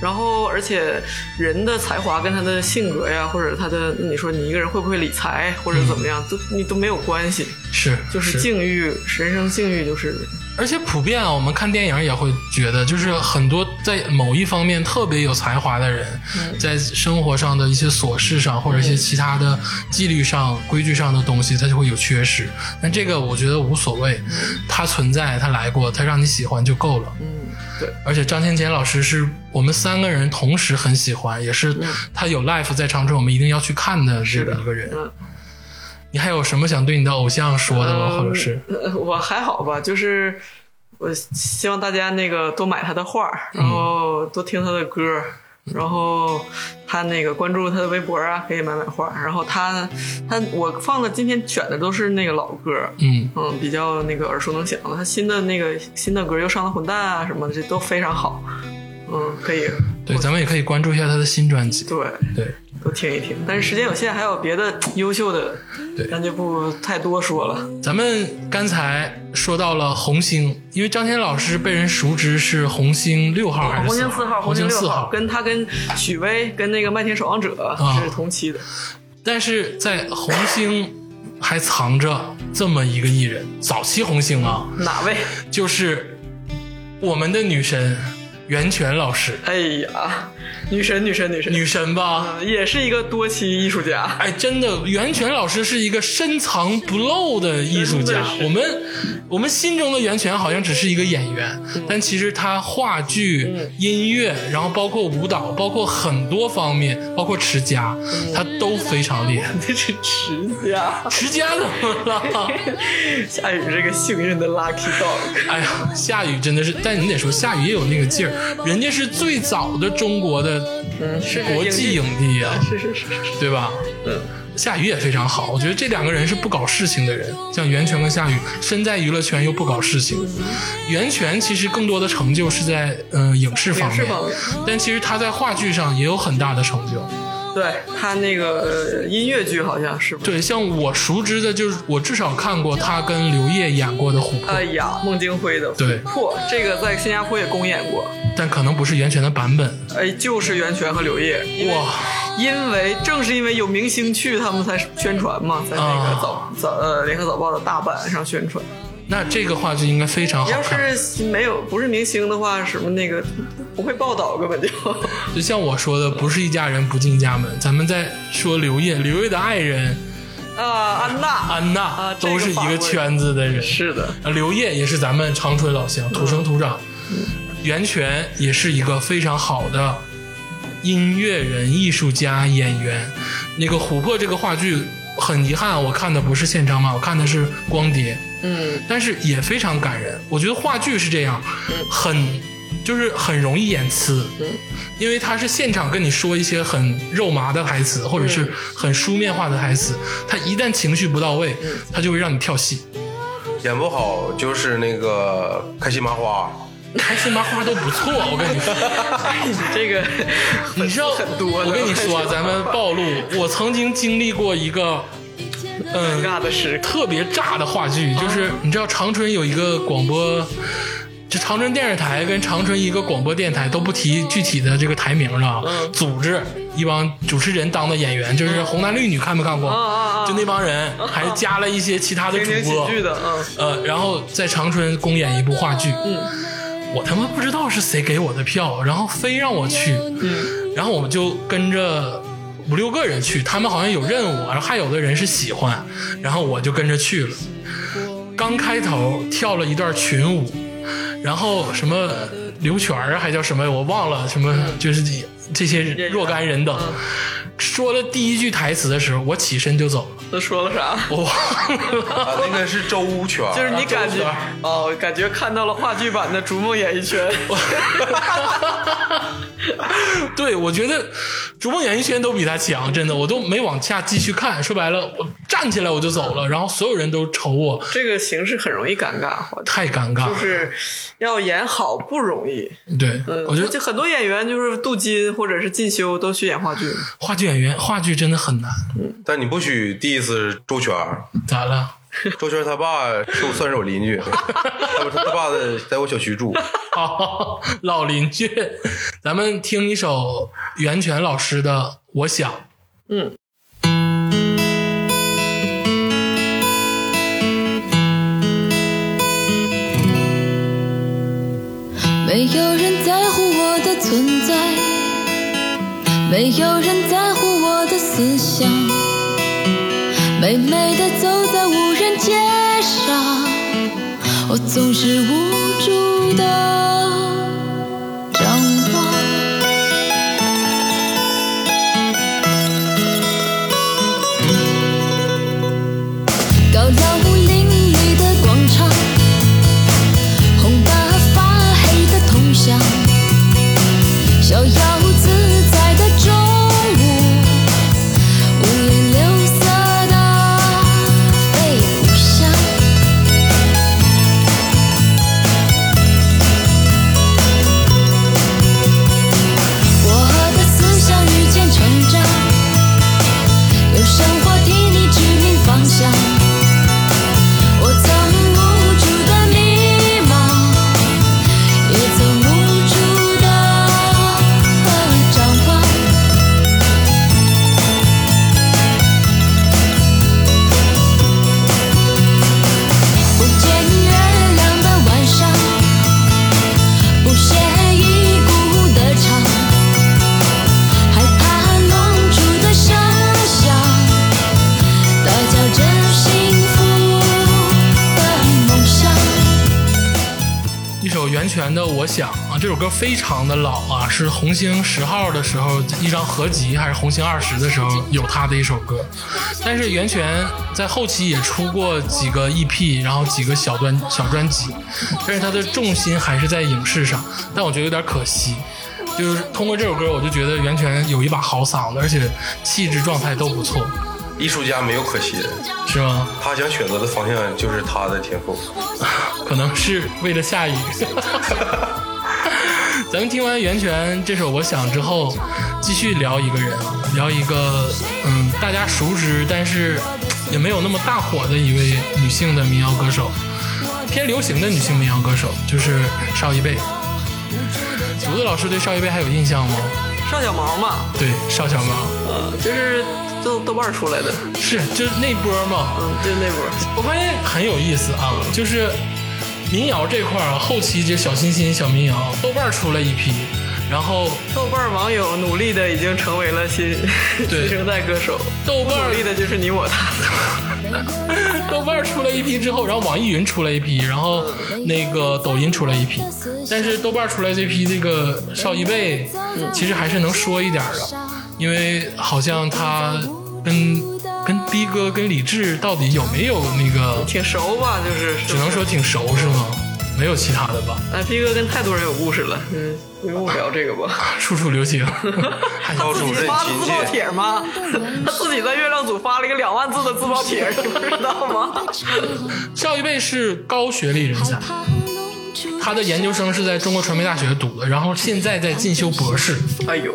然后而且人的才华跟他的性格呀，或者他的你说你一个人会不会理财或者怎么样，都你都没有关系，是，就是境遇，人生境遇就是而且普遍啊，我们看电影也会觉得，就是很多在某一方面特别有才华的人，在生活上的一些琐事上，或者一些其他的纪律上、规矩上的东西，他就会有缺失。但这个我觉得无所谓，他存在，他来过，他让你喜欢就够了。嗯对。而且张天杰老师是我们三个人同时很喜欢，也是他有 life 在长春，我们一定要去看的这个一个人。嗯你还有什么想对你的偶像说的吗？嗯或者是呃我还好吧，就是我希望大家那个多买他的画，然后多听他的歌儿，然后他那个关注他的微博啊，可以买买画。然后他他我放的今天选的都是那个老歌，嗯嗯，比较那个耳熟能详的。他新的那个新的歌又上了混蛋啊什么的，这都非常好，嗯，可以，对，咱们也可以关注一下他的新专辑。对。对。都听一听，但是时间有限，还有别的 优秀的，对。咱就不太多说了。咱们刚才说到了红星，因为张天老师被人熟知是红星六号还是红星四四号，红星四号，跟他跟许巍跟那个麦田守望者啊是同期的。但是在红星还藏着这么一个艺人，早期红星啊，哪位？就是我们的女神袁泉老师，哎呀，女神，女神，女神，女神吧？嗯也是一个多栖艺术家。哎，真的，袁泉老师是一个深藏不露的艺术家我们我们心中的袁泉好像只是一个演员，嗯但其实他话剧、音乐，然后包括舞蹈，包括很多方面，包括持家，嗯他都非常厉害。这是持家，持家怎么了？夏雨这个幸运的 lucky dog。哎呀，夏雨真的是，但你得说夏雨也有那个劲儿，人家是最早的中国的嗯，是国际影帝啊，是是是是是。对吧？嗯，夏雨也非常好，我觉得这两个人是不搞事情的人，像袁泉跟夏雨，身在娱乐圈又不搞事情。袁泉其实更多的成就是在呃影视方面影视方面，但其实他在话剧上也有很大的成就。对他那个呃音乐剧好像是不是？对，像我熟知的，就是我至少看过他跟刘烨演过的《琥珀哎》，呀，孟京辉的《对琥珀》，这个在新加坡也公演过。但可能不是袁泉的版本。哎，就是袁泉和刘烨。哇，因为正是因为有明星去，他们才宣传嘛，在那啊个早、早呃联合早报的大版上宣传。那这个话剧应该非常好要。是没有不是明星的话，什么那个不会报道，根本就。就像我说的，不是一家人不进家门。咱们再说刘烨，刘烨的爱人啊，安娜，安娜、都是一个圈子的人。是的，啊，刘烨也是咱们长春老乡，土生土长。袁泉也是一个非常好的音乐人、艺术家、演员。那个《琥珀》这个话剧，很遗憾，我看的不是现场版，我看的是光碟。嗯，但是也非常感人。我觉得话剧是这样，很就是很容易演呲，因为他是现场跟你说一些很肉麻的台词，或者是很书面化的台词，他一旦情绪不到位，他就会让你跳戏。演不好就是那个开心麻花，开心麻花都不错。我跟你说，这个你知道，我跟你说啊，咱们暴露，我曾经经历过一个，嗯，尴尬的时刻。特别炸的话剧，就是你知道长春有一个广播，就长春电视台跟长春一个广播电台都不提具体的这个台名了，嗯。组织一帮主持人当的演员，就是红男绿女，看没看过？就那帮人，还加了一些其他的主播，的，嗯，呃，然后在长春公演一部话剧，嗯，我他妈不知道是谁给我的票，然后非让我去，嗯，然后我们就跟着五六个人去，他们好像有任务，然后还有的人是喜欢，然后我就跟着去了。刚开头跳了一段群舞，然后什么刘全还叫什么我忘了，什么就是这些若干人等，说了第一句台词的时候，我起身就走了，都说了啥？我忘了。啊，那个是周全，就是你感觉哦，感觉看到了话剧版的《逐梦演艺圈》对，我觉得《逐梦演艺圈》都比他强，真的，我都没往下继续看。说白了，我站起来我就走了，然后所有人都瞅我，这个形式很容易尴尬，太尴尬。就是要演好不容易。对，嗯，我觉得就很多演员就是镀金或者是进修都去演话剧。话剧演员话剧真的很难。但你不许 diss 周全，咋了？周全他爸是我算是我邻居，他不他他爸在在我小区住，好，老邻居，咱们听一首袁泉老师的《我想》。嗯，没有人在没有人在乎我的思想。美美的走在无人街上，我总是无这首歌非常的老啊，是红星十号的时候一张合集，还是红星二十的时候有他的一首歌。但是袁泉在后期也出过几个 EP，然后几个小专小专辑，但是他的重心还是在影视上，但我觉得有点可惜。就是通过这首歌，我就觉得袁泉有一把好嗓子，而且气质状态都不错，艺术家没有可惜的，是吗？他想选择的方向就是他的天赋。可能是为了下雨。咱们听完袁泉这首《我想》之后，继续聊一个人，聊一个嗯大家熟知，但是也没有那么大火的一位女性的民谣歌手，偏流行的女性民谣歌手，就是邵一贝。竹子老师对邵一贝还有印象吗？邵小毛嘛，对，邵小毛呃，就是豆豆瓣出来的，是就是那波嘛，嗯，就是那波。我发现很有意思啊，就是民谣这块儿啊，后期这小清新、小民谣，豆瓣出了一批，然后豆瓣网友努力的已经成为了新对新生代歌手，豆瓣努力的就是你我他。豆瓣出了一批之后，然后网易云出了一批，然后那个抖音出了一批，但是豆瓣出来这批这个邵一贝，其实还是能说一点的，因为好像他跟跟逼哥跟李志到底有没有那个，挺熟吧，就是只能说挺熟是吗？没有其他的吧？哎，逼哥跟太多人有故事了，嗯，不用聊这个吧。处处留情，还高主任发的自爆切，帖吗？他自己在月亮组发了一个两万字的自爆帖，你不知道吗？邵一贝是高学历人才，他他的研究生是在中国传媒大学读的，然后现在在进修博士，哎呦，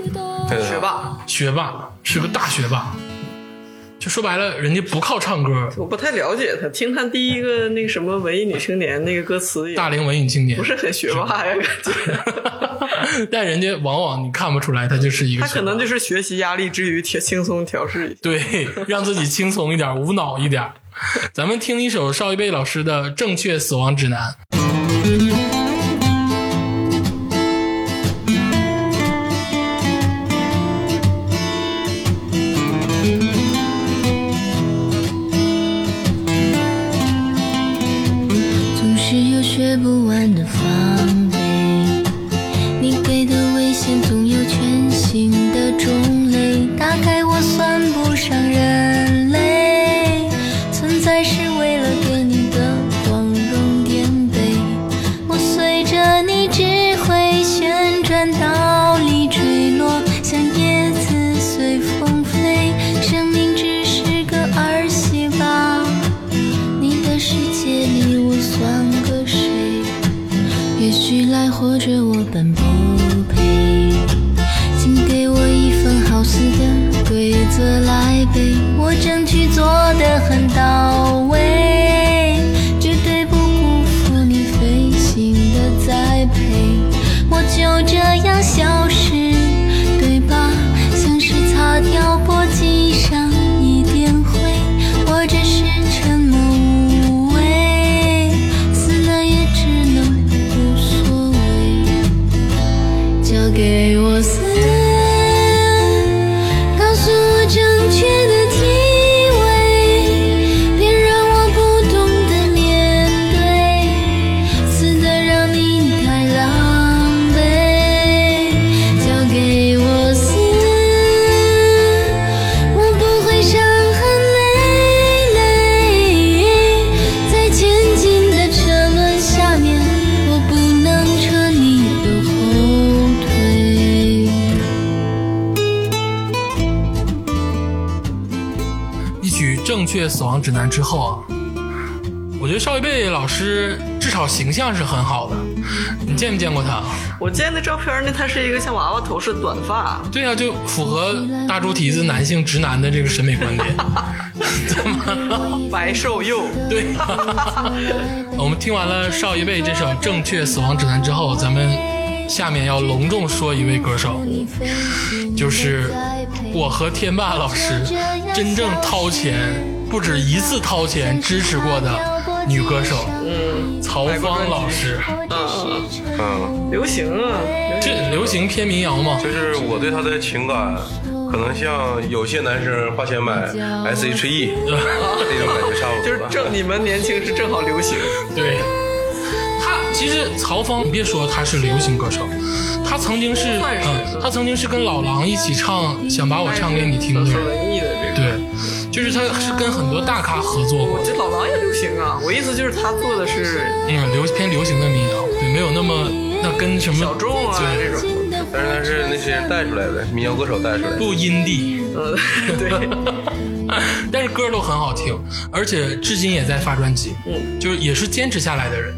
学霸，学霸是个大学霸。就说白了，人家不靠唱歌，我不太了解他，听他第一个那个什么文艺女青年那个歌词也大龄文艺青年不，是很学霸呀，感觉。但人家往往你看不出来，他就是一个他可能就是学习压力之余调轻松调试一下。对，让自己轻松一点，无脑一点。咱们听一首邵一贝老师的《正确死亡指南》。指南》之后啊，我觉得邵一贝老师至少形象是很好的。你见没见过他？我见的照片呢，他是一个像娃娃头似的短发，对啊，就符合大猪蹄子男性直男的这个审美观点。怎么了？白瘦幼，对，我们听完了邵一贝这首《正确死亡指南》之后，咱们下面要隆重说一位歌手，就是我和天霸老师真正掏钱不止一次掏钱支持过的女歌手，嗯，曹芳老师。嗯，嗯，流行啊，这流行偏民谣嘛，就是我对他的情感，可能像有些男生花钱买 S.H.E 那种感觉差不多就是。正你们年轻是正好流行，对，他其实曹芳，你别说他是流行歌手，他曾经是，是嗯，他曾经是跟老狼一起唱《想把我唱给你听》的，文艺的这个。对，就是他是跟很多大咖合作过，这老狼也流行啊，我意思就是他做的是嗯，流偏流行的民谣，对，没有那么那跟什么小众啊对这种。但是他是那些人带出来的，民谣歌手带出来的。不阴地，嗯，对，但是歌都很好听，而且至今也在发专辑，嗯，就是也是坚持下来的人。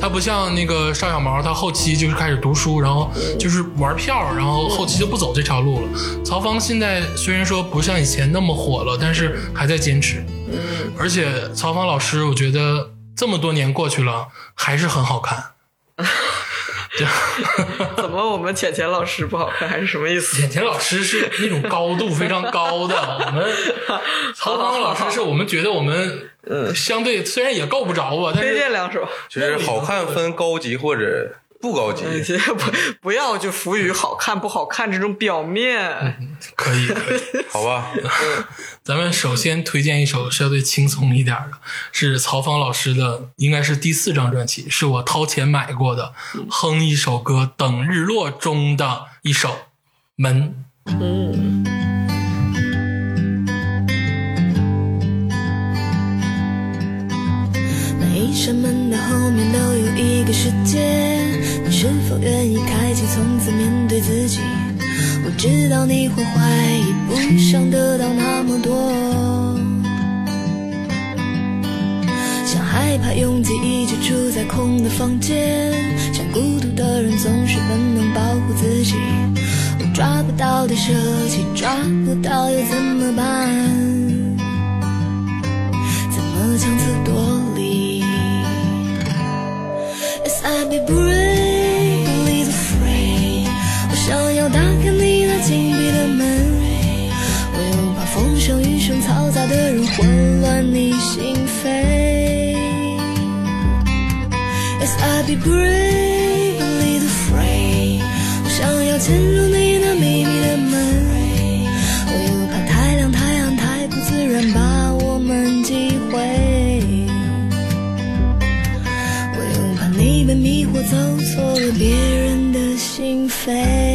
他不像那个邵小毛，他后期就是开始读书，然后就是玩票，然后后期就不走这条路了。曹芳现在虽然说不像以前那么火了，但是还在坚持。嗯，而且曹芳老师，我觉得这么多年过去了，还是很好看。对 怎么我们浅浅老师不好看还是什么意思？浅浅老师是那种高度非常高的，我们曹芳老师是我们觉得我们嗯相对虽然也够不着吧，但推荐是两首，就是好看分高级或者不高级。嗯不不要就浮于好看不好看这种表面。可以可以。好吧，咱们首先推荐一首相对轻松一点的，是曹芳老师的，应该是第四张专辑，是我掏钱买过的，哼一首歌《等日落》中的一首《门》。嗯，每一扇门的后面都有一个世界，你是否愿意开启，从此面对自己？我知道你会怀疑，不想得到那么多，像害怕拥挤，一直住在空的房间。像孤独的人总是本能保护自己。我抓不到的舍弃，抓不到又怎么办？怎么强词夺理？Yes, I be brave, 要打开你那紧闭的门。我又怕风声、雨声嘈杂的人混乱你心扉。Yes, I'll be brave, a little afraid。我想要进入你那秘密的门。我又怕太亮、太暗、太不自然，把我们击毁。我又怕你被迷惑，走错了别人的心扉。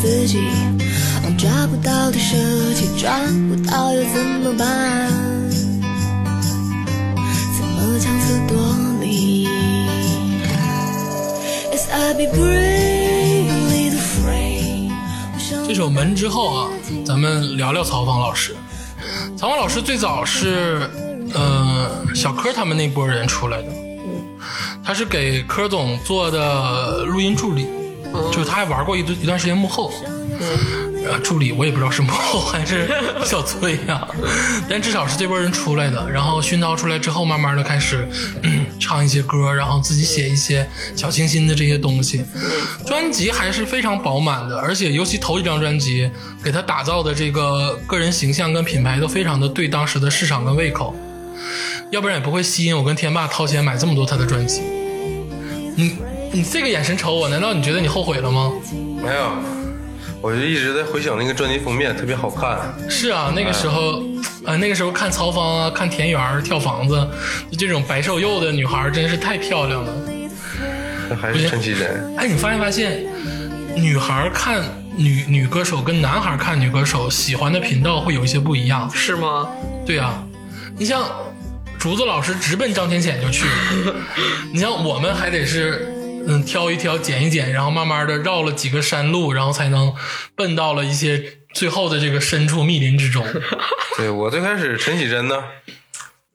自己。抓不到的设计，抓不到又怎么办？怎么强词夺理？Yes, I be brave, a little afraid。我想这首《门》之后啊，咱们聊聊曹芳老师。曹芳老师最早是呃小柯他们那波人出来的，他是给柯总做的录音助理，就是他还玩过一段一段时间幕后。呃，助理我也不知道是幕后还是小崔呀、但至少是这波人出来的。然后熏陶出来之后，慢慢的开始、嗯唱一些歌，然后自己写一些小清新的这些东西。专辑还是非常饱满的，而且尤其头一张专辑给他打造的这个个人形象跟品牌都非常的对当时的市场跟胃口，要不然也不会吸引我跟天霸掏钱买这么多他的专辑。你你这个眼神瞅我，难道你觉得你后悔了吗？没有，我就一直在回想那个专辑封面，特别好看。是啊，那个时候，呃，那个时候看曹芳啊，看田园跳房子，就这种白瘦幼的女孩儿真是太漂亮了。那还是陈绮贞，哎，你发没发现，女孩看女女歌手跟男孩看女歌手喜欢的频道会有一些不一样？是吗？对啊，你像竹子老师直奔张浅浅就去了，你像我们还得是嗯挑一挑捡一捡，然后慢慢的绕了几个山路，然后才能奔到了一些最后的这个深处密林之中。对我最开始陈绮贞呢，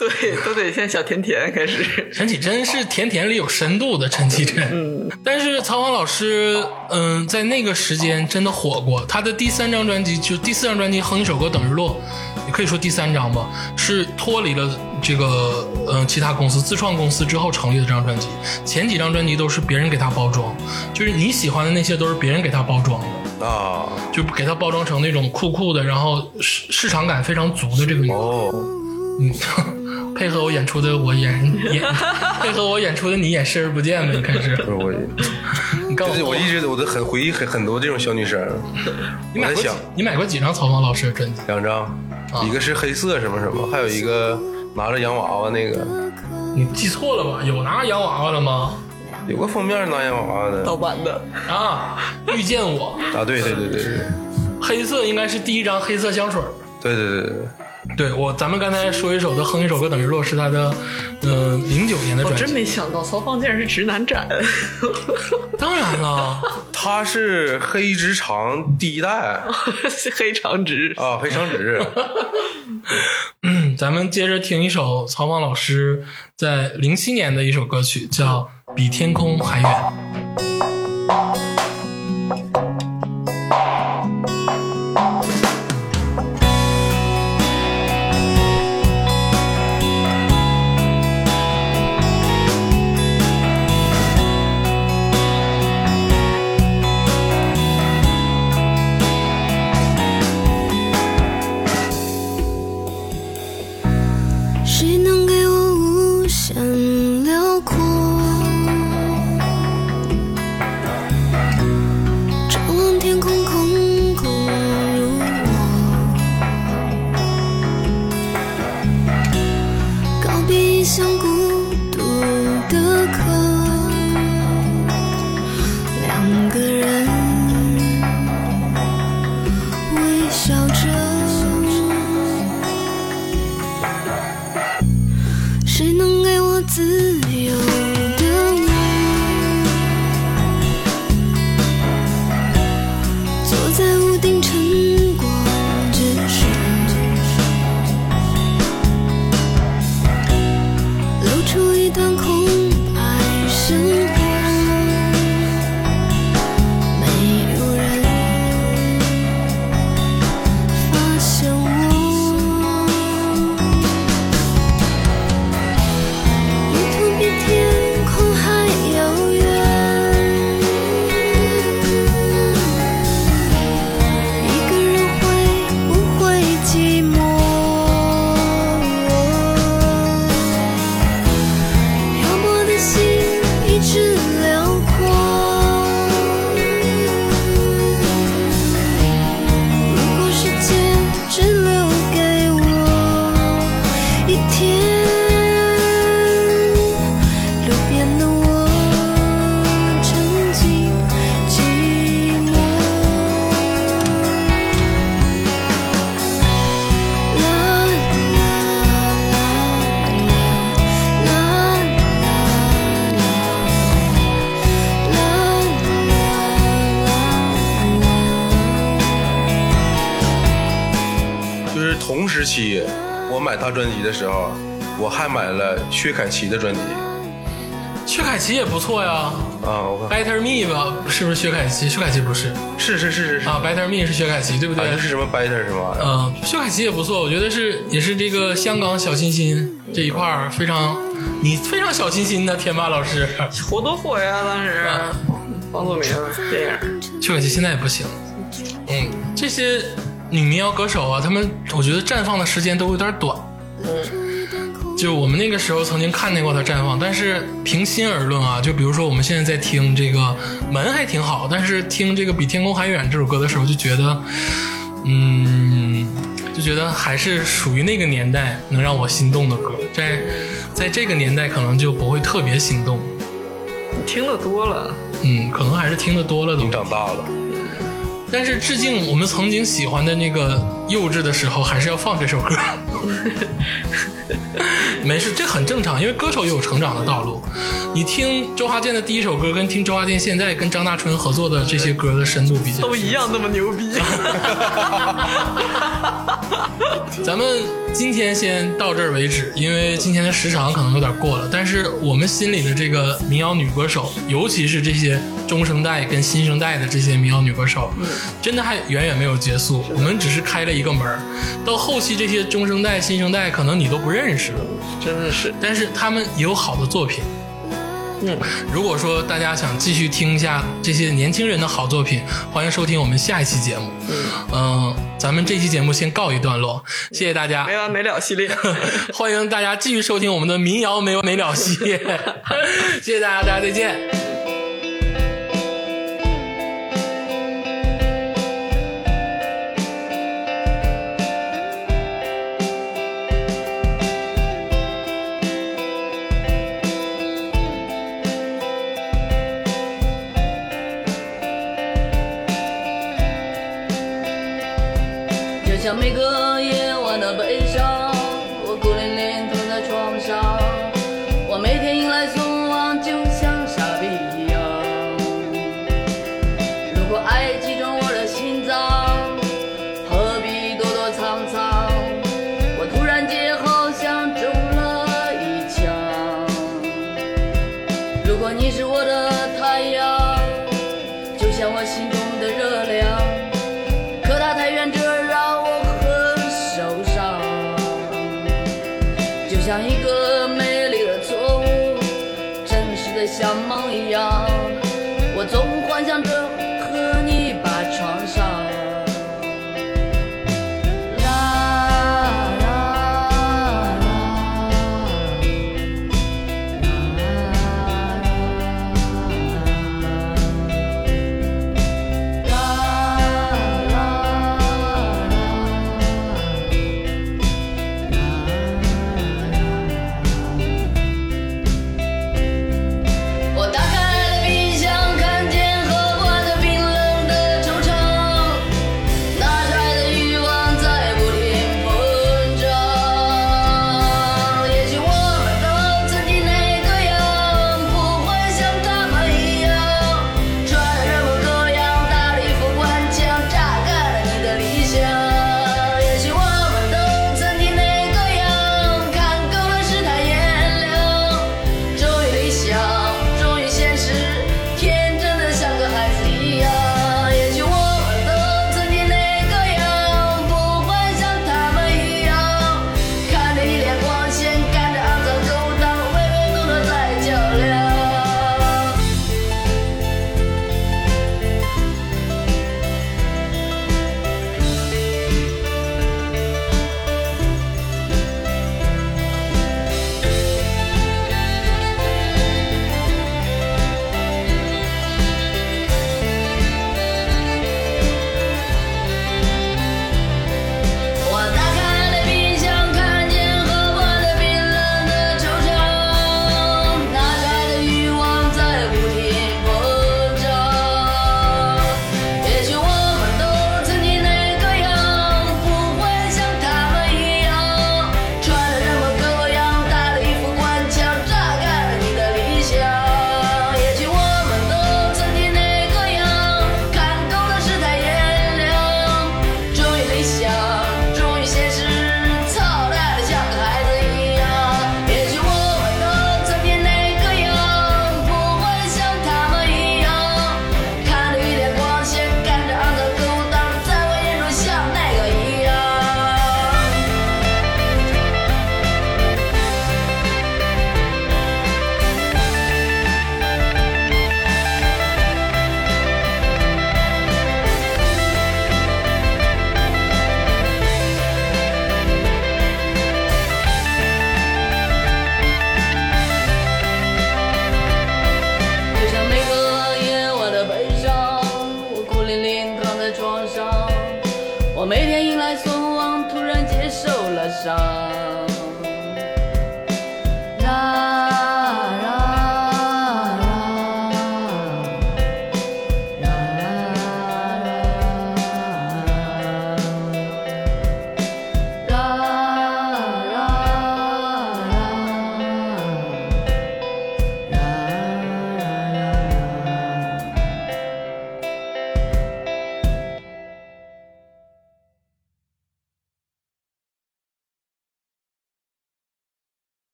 对，都得像小甜甜开始。陈绮贞是甜甜里有深度的陈绮贞，嗯，但是曹芳老师，嗯，在那个时间真的火过。他的第三张专辑，就第四张专辑《哼一首歌等日落》，也可以说第三张吧，是脱离了这个呃其他公司自创公司之后成立的这张专辑。前几张专辑都是别人给他包装，就是你喜欢的那些都是别人给他包装的，啊，就给他包装成那种酷酷的，然后市市场感非常足的这个嗯，配合我演出的我演演，配合我演出的你演视而不见呗，你开始，不是我，你告诉就是我一直我都很回忆很很多这种小女生，你买过几我在想你买过几张曹芳老师的专辑？两张，啊一个是黑色什么什么，还有一个拿着洋娃娃那个，你记错了吧？有拿洋娃娃的吗？有个封面拿洋娃娃的盗版的，啊，遇见我，啊，对对对对对黑色应该是第一张黑色香水儿。对对对对对，我，咱们刚才说一首的《哼一首歌等日落》是他的，呃，零九年的我专辑。我真没想到曹芳竟然是直男斩。当然了，他是黑直长第一代 黑长直，啊，黑长直，嗯，咱们接着听一首曹芳老师在零七年的一首歌曲，叫《比天空还远》。薛凯琪的专辑薛凯琪也不错呀啊，我看，Better Me 吧，是不是薛凯琪？薛凯琪不是是是是是是，啊，Better Me 是薛凯琪，对不对是什么 Better 什么玩意儿。嗯，薛凯琪也不错，我觉得是也是这个香港小清新这一块儿非常，你非常小清新的天霸老师。火多火呀！当时王祖明电影，薛凯琪现在也不行，嗯，这些女民谣歌手啊，她们我觉得绽放的时间都有点短。就我们那个时候曾经看见过他绽放，但是平心而论啊，就比如说我们现在在听这个《门》还挺好，但是听这个《比天空还远》这首歌的时候，就觉得，嗯，就觉得还是属于那个年代能让我心动的歌，在在这个年代可能就不会特别心动，听的多了，嗯，可能还是听的多了都你。长大了，但是致敬我们曾经喜欢的那个幼稚的时候，还是要放这首歌。没事，这很正常，因为歌手也有成长的道路。你听周华健的第一首歌，跟听周华健现在跟张大春合作的这些歌的深度比较，都一样那么牛逼。咱们今天先到这儿为止，因为今天的时长可能有点过了。但是我们心里的这个民谣女歌手，尤其是这些中生代跟新生代的这些民谣女歌手，真的还远远没有结束。我们只是开了一个门儿，到后期这些中生代、新生代可能你都不认识了，真的是，但是他们也有好的作品。嗯，如果说大家想继续听一下这些年轻人的好作品，欢迎收听我们下一期节目。嗯、咱们这期节目先告一段落，谢谢大家。没完没了系列。欢迎大家继续收听我们的民谣没完没了系列，谢谢大家，大家再见。